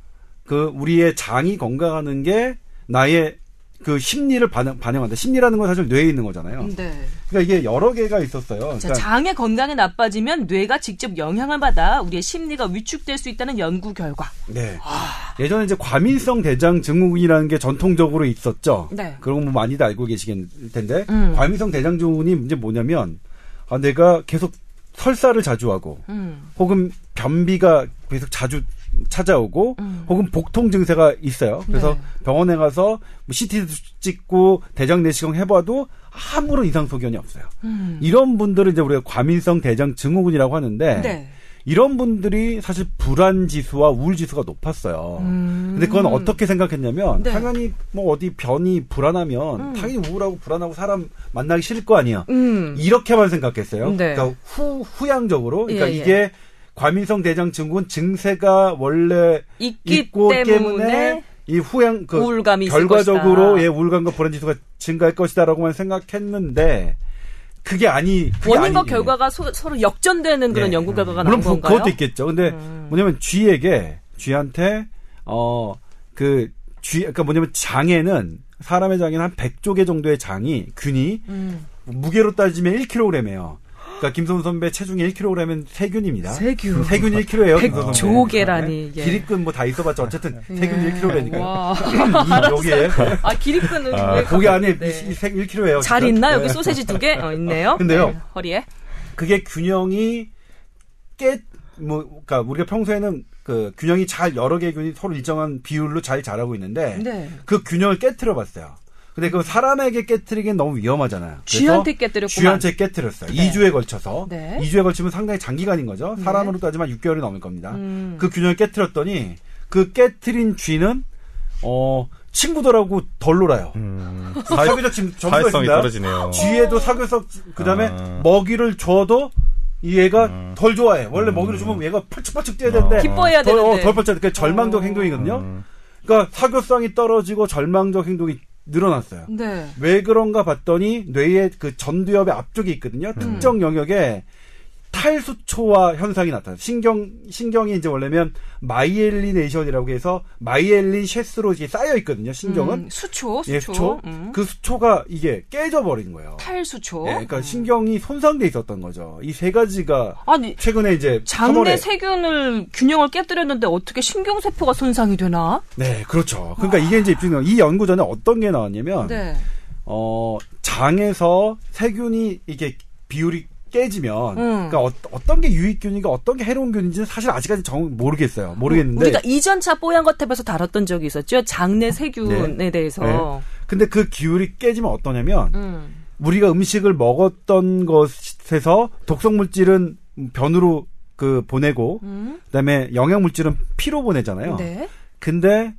Speaker 2: 그 우리의 장이 건강하는 게 나의 그 심리를 반영, 반영 한다. 심리라는 건 사실 뇌에 있는 거잖아요.
Speaker 1: 네.
Speaker 2: 그러니까 이게 여러 개가 있었어요.
Speaker 1: 자,
Speaker 2: 그러니까
Speaker 1: 장의 건강이 나빠지면 뇌가 직접 영향을 받아 우리의 심리가 위축될 수 있다는 연구 결과.
Speaker 2: 네.
Speaker 1: 아.
Speaker 2: 예전에 이제 과민성 대장 증후군이라는 게 전통적으로 있었죠.
Speaker 1: 네.
Speaker 2: 그런 거뭐 많이들 알고 계시겠을 텐데
Speaker 1: 음.
Speaker 2: 과민성 대장 증후군이 이제 뭐냐면 아 내가 계속 설사를 자주 하고
Speaker 1: 음.
Speaker 2: 혹은 변비가 계속 자주 찾아오고
Speaker 1: 음.
Speaker 2: 혹은 복통 증세가 있어요. 그래서
Speaker 1: 네.
Speaker 2: 병원에 가서 뭐 CT도 찍고 대장 내시경 해봐도 아무런 이상 소견이 없어요.
Speaker 1: 음.
Speaker 2: 이런 분들은 이제 우리가 과민성 대장 증후군이라고 하는데
Speaker 1: 네.
Speaker 2: 이런 분들이 사실 불안 지수와 우울 지수가 높았어요.
Speaker 1: 음.
Speaker 2: 근데 그건 어떻게 생각했냐면
Speaker 1: 네.
Speaker 2: 당연히 뭐 어디 변이 불안하면
Speaker 1: 음.
Speaker 2: 당연히 우울하고 불안하고 사람 만나기 싫을 거 아니에요.
Speaker 1: 음.
Speaker 2: 이렇게만 생각했어요.
Speaker 1: 네.
Speaker 2: 그러니까 후 후양적으로 그러니까
Speaker 1: 예, 예.
Speaker 2: 이게 과민성 대장 증후군 증세가 원래
Speaker 1: 있기
Speaker 2: 있고
Speaker 1: 때문에
Speaker 2: 때문에 이 후양 그
Speaker 1: 우울감이
Speaker 2: 결과적으로. 예 우울감과 불안 지수가 증가할 것이다라고만 생각했는데 그게 아니 그게
Speaker 1: 원인과
Speaker 2: 아니-
Speaker 1: 결과가 소- 서로 역전되는 그런
Speaker 2: 예.
Speaker 1: 연구 결과가
Speaker 2: 물론
Speaker 1: 나온
Speaker 2: 그-
Speaker 1: 건가요?
Speaker 2: 그것도 있겠죠. 근데
Speaker 1: 음.
Speaker 2: 뭐냐면 쥐에게 쥐한테 어그 쥐 그러니까 뭐냐면 장에는 사람의 장에는 한 100조 개 정도의 장이 균이
Speaker 1: 음.
Speaker 2: 무게로 따지면 1kg이에요. 그러니까 김선우 선배 체중이 1kg이면 세균입니다.
Speaker 1: 세균.
Speaker 2: 세균 1kg예요. 김선우 선배.
Speaker 1: 백조개라니, 예.
Speaker 2: 기립근 뭐 다 있어봤자 어쨌든 세균
Speaker 1: 예.
Speaker 2: 1kg라니까요.
Speaker 1: 와.
Speaker 2: 여기에
Speaker 1: 아 기립근은 왜
Speaker 2: 고기 안에
Speaker 1: 네.
Speaker 2: 이세 1kg예요.
Speaker 1: 잘 있나 여기 소세지 두 개? 어, 있네요.
Speaker 2: 근데요.
Speaker 1: 네, 허리에.
Speaker 2: 그게 균형이 깨, 뭐, 그니까 우리가 평소에는 그 균형이 잘 여러 개의 균이 서로 일정한 비율로 잘 자라고 있는데
Speaker 1: 네.
Speaker 2: 그 균형을 깨뜨려 봤어요. 근데 그 사람에게 깨뜨리기엔 너무 위험하잖아요.
Speaker 1: 쥐한테 깨뜨렸구만.
Speaker 2: 쥐한테 깨뜨렸어요.
Speaker 1: 네.
Speaker 2: 2주에 걸쳐서.
Speaker 1: 네.
Speaker 2: 2주에 걸치면 상당히 장기간인 거죠.
Speaker 1: 네.
Speaker 2: 사람으로 따지면 6개월이 넘을 겁니다.
Speaker 1: 음.
Speaker 2: 그 균형을 깨뜨렸더니 그 깨뜨린 쥐는 어 친구들하고 덜 놀아요.
Speaker 3: 음,
Speaker 2: 사회적 지금 점수가
Speaker 3: 사회성이
Speaker 2: 있습니다.
Speaker 3: 떨어지네요.
Speaker 2: 쥐에도 사교성 그다음에
Speaker 3: 아.
Speaker 2: 먹이를 줘도 이 얘가
Speaker 3: 음.
Speaker 2: 덜 좋아해. 원래 먹이를 주면 얘가 펄쩍펄쩍 뛰어야 되는데
Speaker 1: 기뻐해야
Speaker 2: 덜, 어,
Speaker 1: 되는데.
Speaker 2: 덜 펄쩍. 그 절망적
Speaker 1: 어.
Speaker 2: 행동이거든요.
Speaker 3: 음,
Speaker 2: 그러니까 사교성이 떨어지고 절망적 행동이 늘어났어요.
Speaker 1: 네.
Speaker 2: 왜 그런가 봤더니 뇌의 그 전두엽의 앞쪽에 있거든요.
Speaker 1: 음.
Speaker 2: 특정 영역에 탈수초화 현상이 나타나요. 신경 신경이 이제 원래면 myelination이라고 해서 myelin sheath로 이게 쌓여 있거든요. 신경은
Speaker 1: 음, 수초, 수초.
Speaker 2: 예, 수초.
Speaker 1: 음.
Speaker 2: 그 수초가 이게 깨져 버린 거예요.
Speaker 1: 탈수초.
Speaker 2: 예, 그러니까 신경이 손상돼 있었던 거죠. 이 세 가지가
Speaker 1: 아니
Speaker 2: 최근에 이제
Speaker 1: 장내
Speaker 2: 3월에
Speaker 1: 세균을 균형을 깨뜨렸는데 어떻게 신경 세포가 손상이 되나?
Speaker 2: 네, 그렇죠. 그러니까 이게 이제 입증 이 연구 전에 어떤 게 나왔냐면
Speaker 1: 네.
Speaker 2: 어 장에서 세균이 이게 비율이 깨지면
Speaker 1: 음.
Speaker 2: 그러니까 어, 떤게 유익균이고 어떤 게 해로운 균인지는 사실 아직까지 정 모르겠어요. 모르겠는데
Speaker 1: 우리가 이전 차 뽀얀 것 탭에서 다뤘던 적이 있었죠. 장내 세균에
Speaker 2: 네.
Speaker 1: 대해서.
Speaker 2: 근데 그 기율이 깨지면 어떠냐면
Speaker 1: 음.
Speaker 2: 우리가 음식을 먹었던 것에서 독성 물질은 변으로 그 보내고
Speaker 1: 음.
Speaker 2: 그다음에 영양 물질은 피로 보내잖아요.
Speaker 1: 네.
Speaker 2: 근데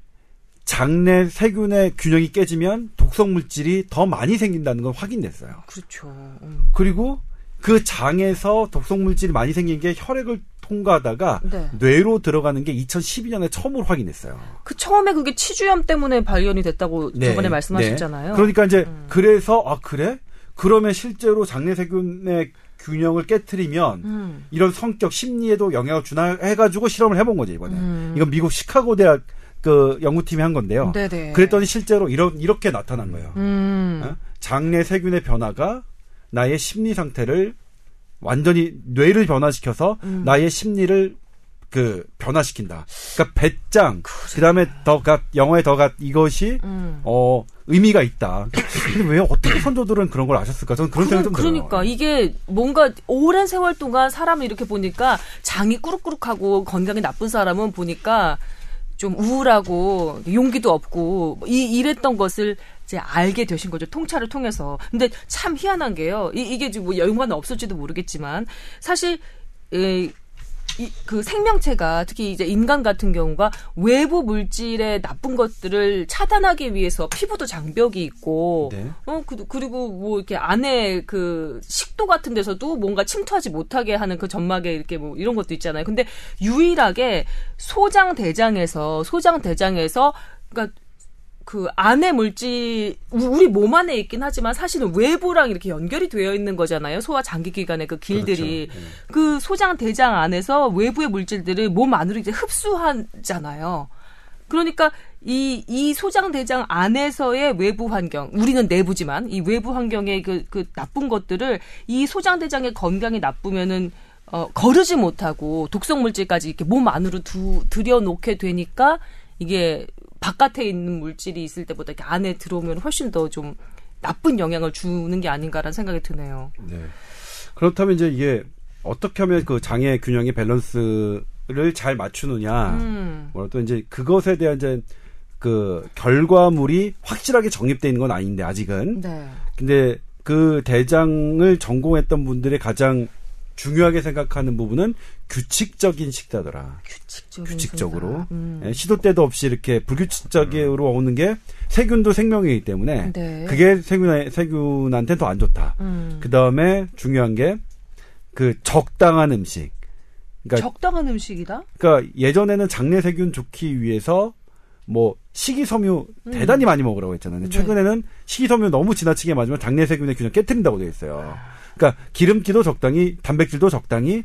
Speaker 2: 장내 세균의 균형이 깨지면 독성 물질이 더 많이 생긴다는 건 확인됐어요.
Speaker 1: 그렇죠. 음.
Speaker 2: 그리고 그 장에서 독성 물질이 많이 생긴 게 혈액을 통과하다가
Speaker 1: 네.
Speaker 2: 뇌로 들어가는 게 2012년에 처음으로 확인됐어요.
Speaker 1: 그 처음에 그게 치주염 때문에 발견이 됐다고
Speaker 2: 네.
Speaker 1: 저번에 말씀하셨잖아요.
Speaker 2: 네. 그러니까 이제
Speaker 1: 음.
Speaker 2: 그래서 아 그래? 그러면 실제로 장내 세균의 균형을 깨뜨리면
Speaker 1: 음.
Speaker 2: 이런 성격 심리에도 영향을 주나 해가지고 실험을 해본 거죠 이번에.
Speaker 1: 음.
Speaker 2: 이건 미국 시카고 대학 그 연구팀이 한 건데요.
Speaker 1: 네네.
Speaker 2: 그랬더니 실제로 이런 이렇게 나타난 거예요.
Speaker 1: 음.
Speaker 2: 어? 장내 세균의 변화가 나의 심리 상태를 완전히 뇌를 변화시켜서
Speaker 1: 음.
Speaker 2: 나의 심리를 그 변화시킨다. 그러니까 배짱 그다음에 더가 영어에 더가 이것이
Speaker 1: 음.
Speaker 2: 어 의미가 있다. 근데 왜 어떻게 선조들은 그런 걸 아셨을까? 저는 그런 생각이 좀.
Speaker 1: 그러니까 이게 뭔가 오랜 세월 동안 사람을 이렇게 보니까 장이 꾸룩꾸룩하고 건강이 나쁜 사람은 보니까 좀 우울하고 용기도 없고 이 이랬던 것을 이제 알게 되신 거죠 통찰을 통해서. 근데 참 희한한 게요. 이, 이게 지금 뭐 연관은 없을지도 모르겠지만 사실 에, 이, 그 생명체가 특히 이제 인간 같은 경우가 외부 물질의 나쁜 것들을 차단하기 위해서 피부도 장벽이 있고
Speaker 2: 네.
Speaker 1: 어 그, 그리고 뭐 이렇게 안에 그 식도 같은 데서도 뭔가 침투하지 못하게 하는 그 점막에 이렇게 뭐 이런 것도 있잖아요. 근데 유일하게 소장 대장에서 소장 대장에서 그러니까 그 안에 물질 우- 우리 몸 안에 있긴 하지만 사실은 외부랑 이렇게 연결이 되어 있는 거잖아요. 소화 장기 기관의 그 길들이
Speaker 2: 그렇죠. 네.
Speaker 1: 그 소장 대장 안에서 외부의 물질들을 몸 안으로 이제 흡수하잖아요. 그러니까 이, 이 소장 대장 안에서의 외부 환경, 우리는 내부지만 이 외부 환경의 그, 그 나쁜 것들을 이 소장 대장의 건강이 나쁘면은 어, 거르지 못하고 독성 물질까지 이렇게 몸 안으로 두, 들여놓게 되니까 이게 바깥에 있는 물질이 있을 때보다 이렇게 안에 들어오면 훨씬 더 좀 나쁜 영향을 주는 게 아닌가라는 생각이 드네요.
Speaker 2: 네. 그렇다면 이제 이게 어떻게 하면 그 장의 균형의 밸런스를 잘 맞추느냐.
Speaker 1: 음.
Speaker 2: 뭐라 또 이제 그것에 대한 이제 그 결과물이 확실하게 정립돼 있는 건 아닌데 아직은.
Speaker 1: 네.
Speaker 2: 근데 그 대장을 전공했던 분들의 가장 중요하게 생각하는 부분은 규칙적인 식사더라.
Speaker 1: 규칙적인
Speaker 2: 규칙적으로.
Speaker 1: 음.
Speaker 2: 예, 시도 때도 없이 이렇게 불규칙적으로 오는 게 세균도 생명이기 때문에
Speaker 1: 네.
Speaker 2: 그게 세균 세균한테 더 안 좋다.
Speaker 1: 음.
Speaker 2: 그 다음에 중요한 게 그 적당한 음식. 그러니까,
Speaker 1: 적당한 음식이다?
Speaker 2: 그러니까 예전에는 장내 세균 좋기 위해서 뭐 식이섬유 대단히 많이 먹으라고 했잖아요. 근데
Speaker 1: 음. 네.
Speaker 2: 최근에는 식이섬유 너무 지나치게 맞으면 장내 세균의 균형 깨뜨린다고 되어 있어요. 그러니까 기름기도 적당히, 단백질도 적당히,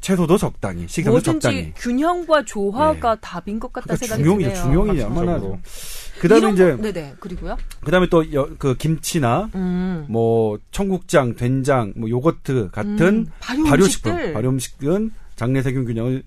Speaker 2: 채소도 적당히, 식이섬유
Speaker 1: 뭐든지
Speaker 2: 적당히.
Speaker 1: 균형과 조화가
Speaker 2: 네.
Speaker 1: 답인 것 같다
Speaker 2: 그러니까
Speaker 1: 생각이
Speaker 2: 중용이죠.
Speaker 1: 드네요.
Speaker 2: 중용이. 얼마나 그다음에 이제
Speaker 1: 거- 네네 그리고요.
Speaker 2: 그다음에 또 그 김치나
Speaker 1: 음.
Speaker 2: 뭐 청국장, 된장, 뭐 요거트 같은
Speaker 1: 음, 발효
Speaker 2: 발효식품,
Speaker 1: 음식들.
Speaker 2: 발효 음식은 장내 세균 균형을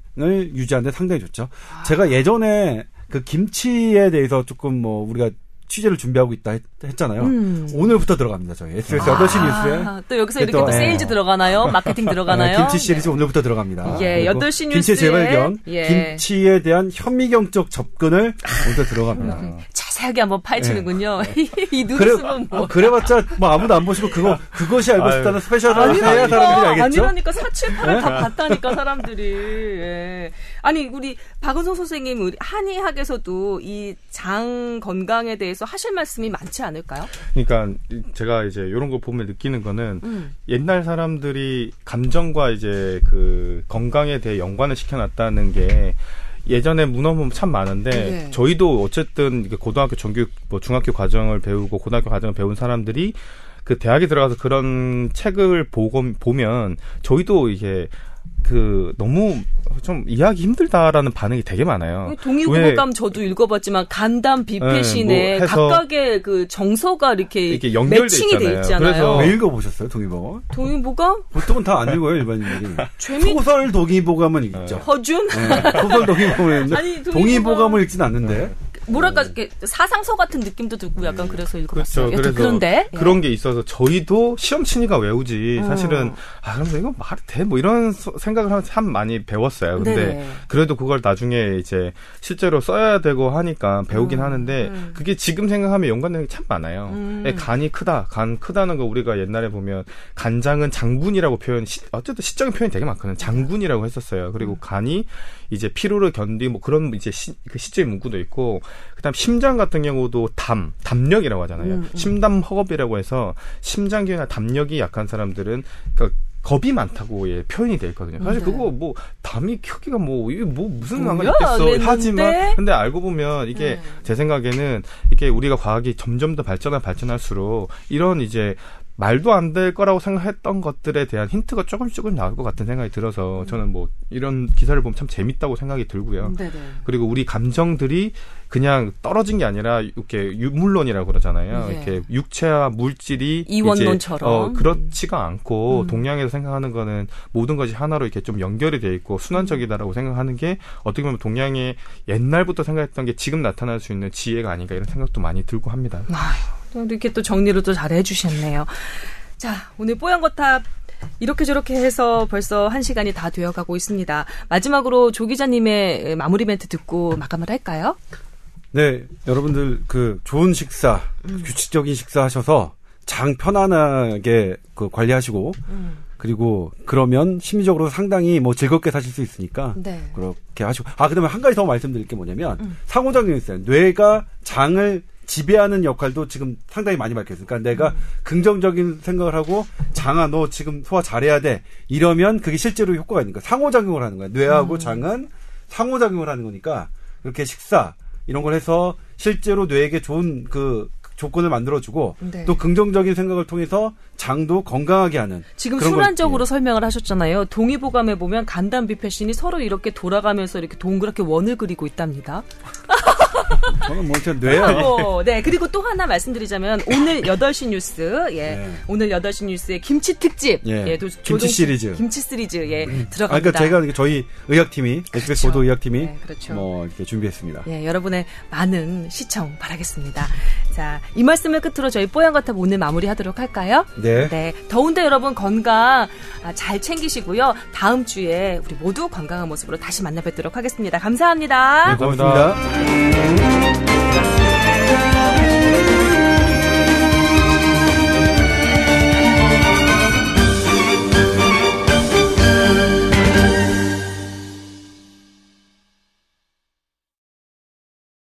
Speaker 2: 유지하는데 상당히 좋죠.
Speaker 1: 아.
Speaker 2: 제가 예전에 그 김치에 대해서 조금 뭐 우리가 취재를 준비하고 있다 했, 잖아요
Speaker 1: 음.
Speaker 2: 오늘부터 들어갑니다. 저희 SBS 8시 뉴스에
Speaker 1: 아, 또 여기서
Speaker 2: 또,
Speaker 1: 이렇게 또
Speaker 2: 예.
Speaker 1: 세일즈 들어가나요? 마케팅 들어가나요?
Speaker 2: 네, 김치 시리즈 오늘부터 들어갑니다.
Speaker 1: 예,
Speaker 2: 그리고
Speaker 1: 8시
Speaker 2: 김치
Speaker 1: 뉴스에,
Speaker 2: 재발견,
Speaker 1: 예.
Speaker 2: 김치에 대한 현미경적 접근을 오늘 들어갑니다.
Speaker 1: 네. 자세하게 한번 파헤치는군요. 이
Speaker 2: 네. 그래,
Speaker 1: 뭐.
Speaker 2: 아, 그래봤자 뭐 아무도 안 보시고 그거 그것이 알고. 싶다는 스페셜을 해야 사람들이 알겠죠?
Speaker 1: 아니라니까 478을 다 봤다니까 사람들이. 예. 아니 우리 박은성 선생님 우리 한의학에서도 이 장 건강에 대해서 하실 말씀이 많지 않을까요?
Speaker 3: 그러니까 이- 제가 이제 이런 거 보면 느끼는 거는
Speaker 1: 음.
Speaker 3: 옛날 사람들이 감정과 이제 그 건강에 대해 연관을 시켜놨다는 게 예전에 문헌 보면 참 많은데
Speaker 1: 네.
Speaker 3: 저희도 어쨌든 고등학교 정규 뭐 중학교 과정을 배우고 고등학교 과정을 배운 사람들이 그 대학에 들어가서 그런 책을 보고 보면 저희도 이게 그 너무 좀 이해하기 힘들다라는 반응이 되게 많아요.
Speaker 1: 동의보감 저도 읽어봤지만 간담 비패신에
Speaker 3: 네, 뭐
Speaker 1: 각각의 그 정서가 이렇게,
Speaker 3: 이렇게 연결돼
Speaker 1: 매칭이 돼
Speaker 3: 있잖아요.
Speaker 1: 있잖아요.
Speaker 3: 그래서
Speaker 2: 왜 읽어보셨어요, 동의보감?
Speaker 1: 동의보감?
Speaker 2: 보통은 다 안 읽어요, 일반인들이.
Speaker 1: 재미
Speaker 2: 소설 동의보감은 읽죠.
Speaker 1: 허준?
Speaker 2: 네, 소설 동의보감은
Speaker 1: 아니,
Speaker 2: 읽는데
Speaker 1: 동의보감-
Speaker 2: 동의보감을 읽진 않는데.
Speaker 1: 뭐랄까 이렇게 사상서 같은 느낌도 들고 약간 그래서 읽어봤어요.
Speaker 3: 그렇죠.
Speaker 1: 그런데 예.
Speaker 3: 그런 게 있어서 저희도 시험 치니까 외우지.
Speaker 1: 어.
Speaker 3: 사실은 아 그럼 이거 말이 돼? 뭐 이런 소- 생각을 하면 참 많이 배웠어요. 근데
Speaker 1: 네네.
Speaker 3: 그래도 그걸 나중에 이제 실제로 써야 되고 하니까 배우긴
Speaker 1: 음,
Speaker 3: 하는데
Speaker 1: 음.
Speaker 3: 그게 지금 생각하면 연관되는 게 참 많아요.
Speaker 1: 음.
Speaker 3: 예, 간이 크다. 간 크다는 거 우리가 옛날에 보면 간장은 장군이라고 표현 시- 어쨌든 시적인 표현이 되게 많거든요. 장군이라고 했었어요. 그리고
Speaker 1: 음.
Speaker 3: 간이 이제 피로를 견디고 뭐 그런 이제 시, 그 시적인 문구도 있고 그다음 심장 같은 경우도 담, 담력이라고 하잖아요.
Speaker 1: 음, 음.
Speaker 3: 심담 허겁이라고 해서 심장기나 담력이 약한 사람들은 그러니까 겁이 많다고 예, 표현이 돼 있거든요. 사실
Speaker 1: 네.
Speaker 3: 그거 뭐 담이 크기가 뭐 이게 뭐 무슨 상관이 있겠어.
Speaker 1: 그랬는데?
Speaker 3: 하지만 근데 알고 보면 이게
Speaker 1: 네.
Speaker 3: 제 생각에는 이게 우리가 과학이 점점 더 발전하 발전할수록 이런 이제 말도 안 될 거라고 생각했던 것들에 대한 힌트가 조금씩 조금 나올 것 같은 생각이 들어서 저는 뭐 이런 기사를 보면 참 재밌다고 생각이 들고요.
Speaker 1: 네네.
Speaker 3: 그리고 우리 감정들이 그냥 떨어진 게 아니라 이렇게 유물론이라고 그러잖아요.
Speaker 1: 네.
Speaker 3: 이렇게 육체와 물질이
Speaker 1: 이원론처럼.
Speaker 3: 어, 그렇지가 않고
Speaker 1: 음.
Speaker 3: 동양에서 생각하는 거는 모든 것이 하나로 이렇게 좀 연결이 돼 있고 순환적이다라고 생각하는 게 어떻게 보면 동양의 옛날부터 생각했던 게 지금 나타날 수 있는 지혜가 아닌가 이런 생각도 많이 들고 합니다.
Speaker 1: 아휴, 또 이렇게 또 정리를 또 잘 해주셨네요. 자, 오늘 뽀얀거탑 이렇게 저렇게 해서 벌써 한 시간이 다 되어가고 있습니다. 마지막으로 조 기자님의 마무리 멘트 듣고 마감을 할까요?
Speaker 2: 네, 여러분들 그 좋은 식사,
Speaker 1: 음.
Speaker 2: 규칙적인 식사 하셔서 장 편안하게 그 관리하시고
Speaker 1: 음.
Speaker 2: 그리고 그러면 심리적으로 상당히 뭐 즐겁게 사실 수 있으니까
Speaker 1: 네.
Speaker 2: 그렇게 하시고 아 그다음에 한 가지 더 말씀드릴 게 뭐냐면
Speaker 1: 음.
Speaker 2: 상호작용이 있어요. 뇌가 장을 지배하는 역할도 지금 상당히 많이 밝혀졌어요. 그러니까 내가
Speaker 1: 음.
Speaker 2: 긍정적인 생각을 하고 장아 너 지금 소화 잘해야 돼 이러면 그게 실제로 효과가 있는 거야. 상호작용을 하는 거야. 뇌하고
Speaker 1: 음.
Speaker 2: 장은 상호작용을 하는 거니까 이렇게 식사 이런 걸 해서 실제로 뇌에게 좋은 그 조건을 만들어주고
Speaker 1: 네.
Speaker 2: 또 긍정적인 생각을 통해서 장도 건강하게 하는
Speaker 1: 지금 순환적으로 설명을 하셨잖아요. 동의보감에 보면 간담 비패신이 서로 이렇게 돌아가면서 이렇게 동그랗게 원을 그리고 있답니다.
Speaker 2: 저는 뭐 뇌야.
Speaker 1: 아이고, 네. 그리고 또 하나 말씀드리자면 오늘 8시 뉴스, 예.
Speaker 2: 네.
Speaker 1: 오늘 8시 뉴스의 김치 특집.
Speaker 2: 예.
Speaker 1: 도-
Speaker 2: 김치 시리즈.
Speaker 1: 김치 시리즈, 예.
Speaker 2: 아,
Speaker 1: 들어갑니다.
Speaker 2: 그러니까 제가 저희 의학팀이 SBS
Speaker 1: 그렇죠.
Speaker 2: 보도 의학팀이
Speaker 1: 네, 그렇죠.
Speaker 2: 뭐 이렇게 준비했습니다.
Speaker 1: 예, 여러분의 많은 시청 바라겠습니다. 자, 이 말씀을 끝으로 저희 뽀얀거탑 오늘 마무리하도록 할까요?
Speaker 2: 네. 네.
Speaker 1: 더운데 여러분 건강 아, 잘 챙기시고요. 다음 주에 우리 모두 건강한 모습으로 다시 만나 뵙도록 하겠습니다. 감사합니다.
Speaker 2: 네, 고맙습니다. 고맙습니다.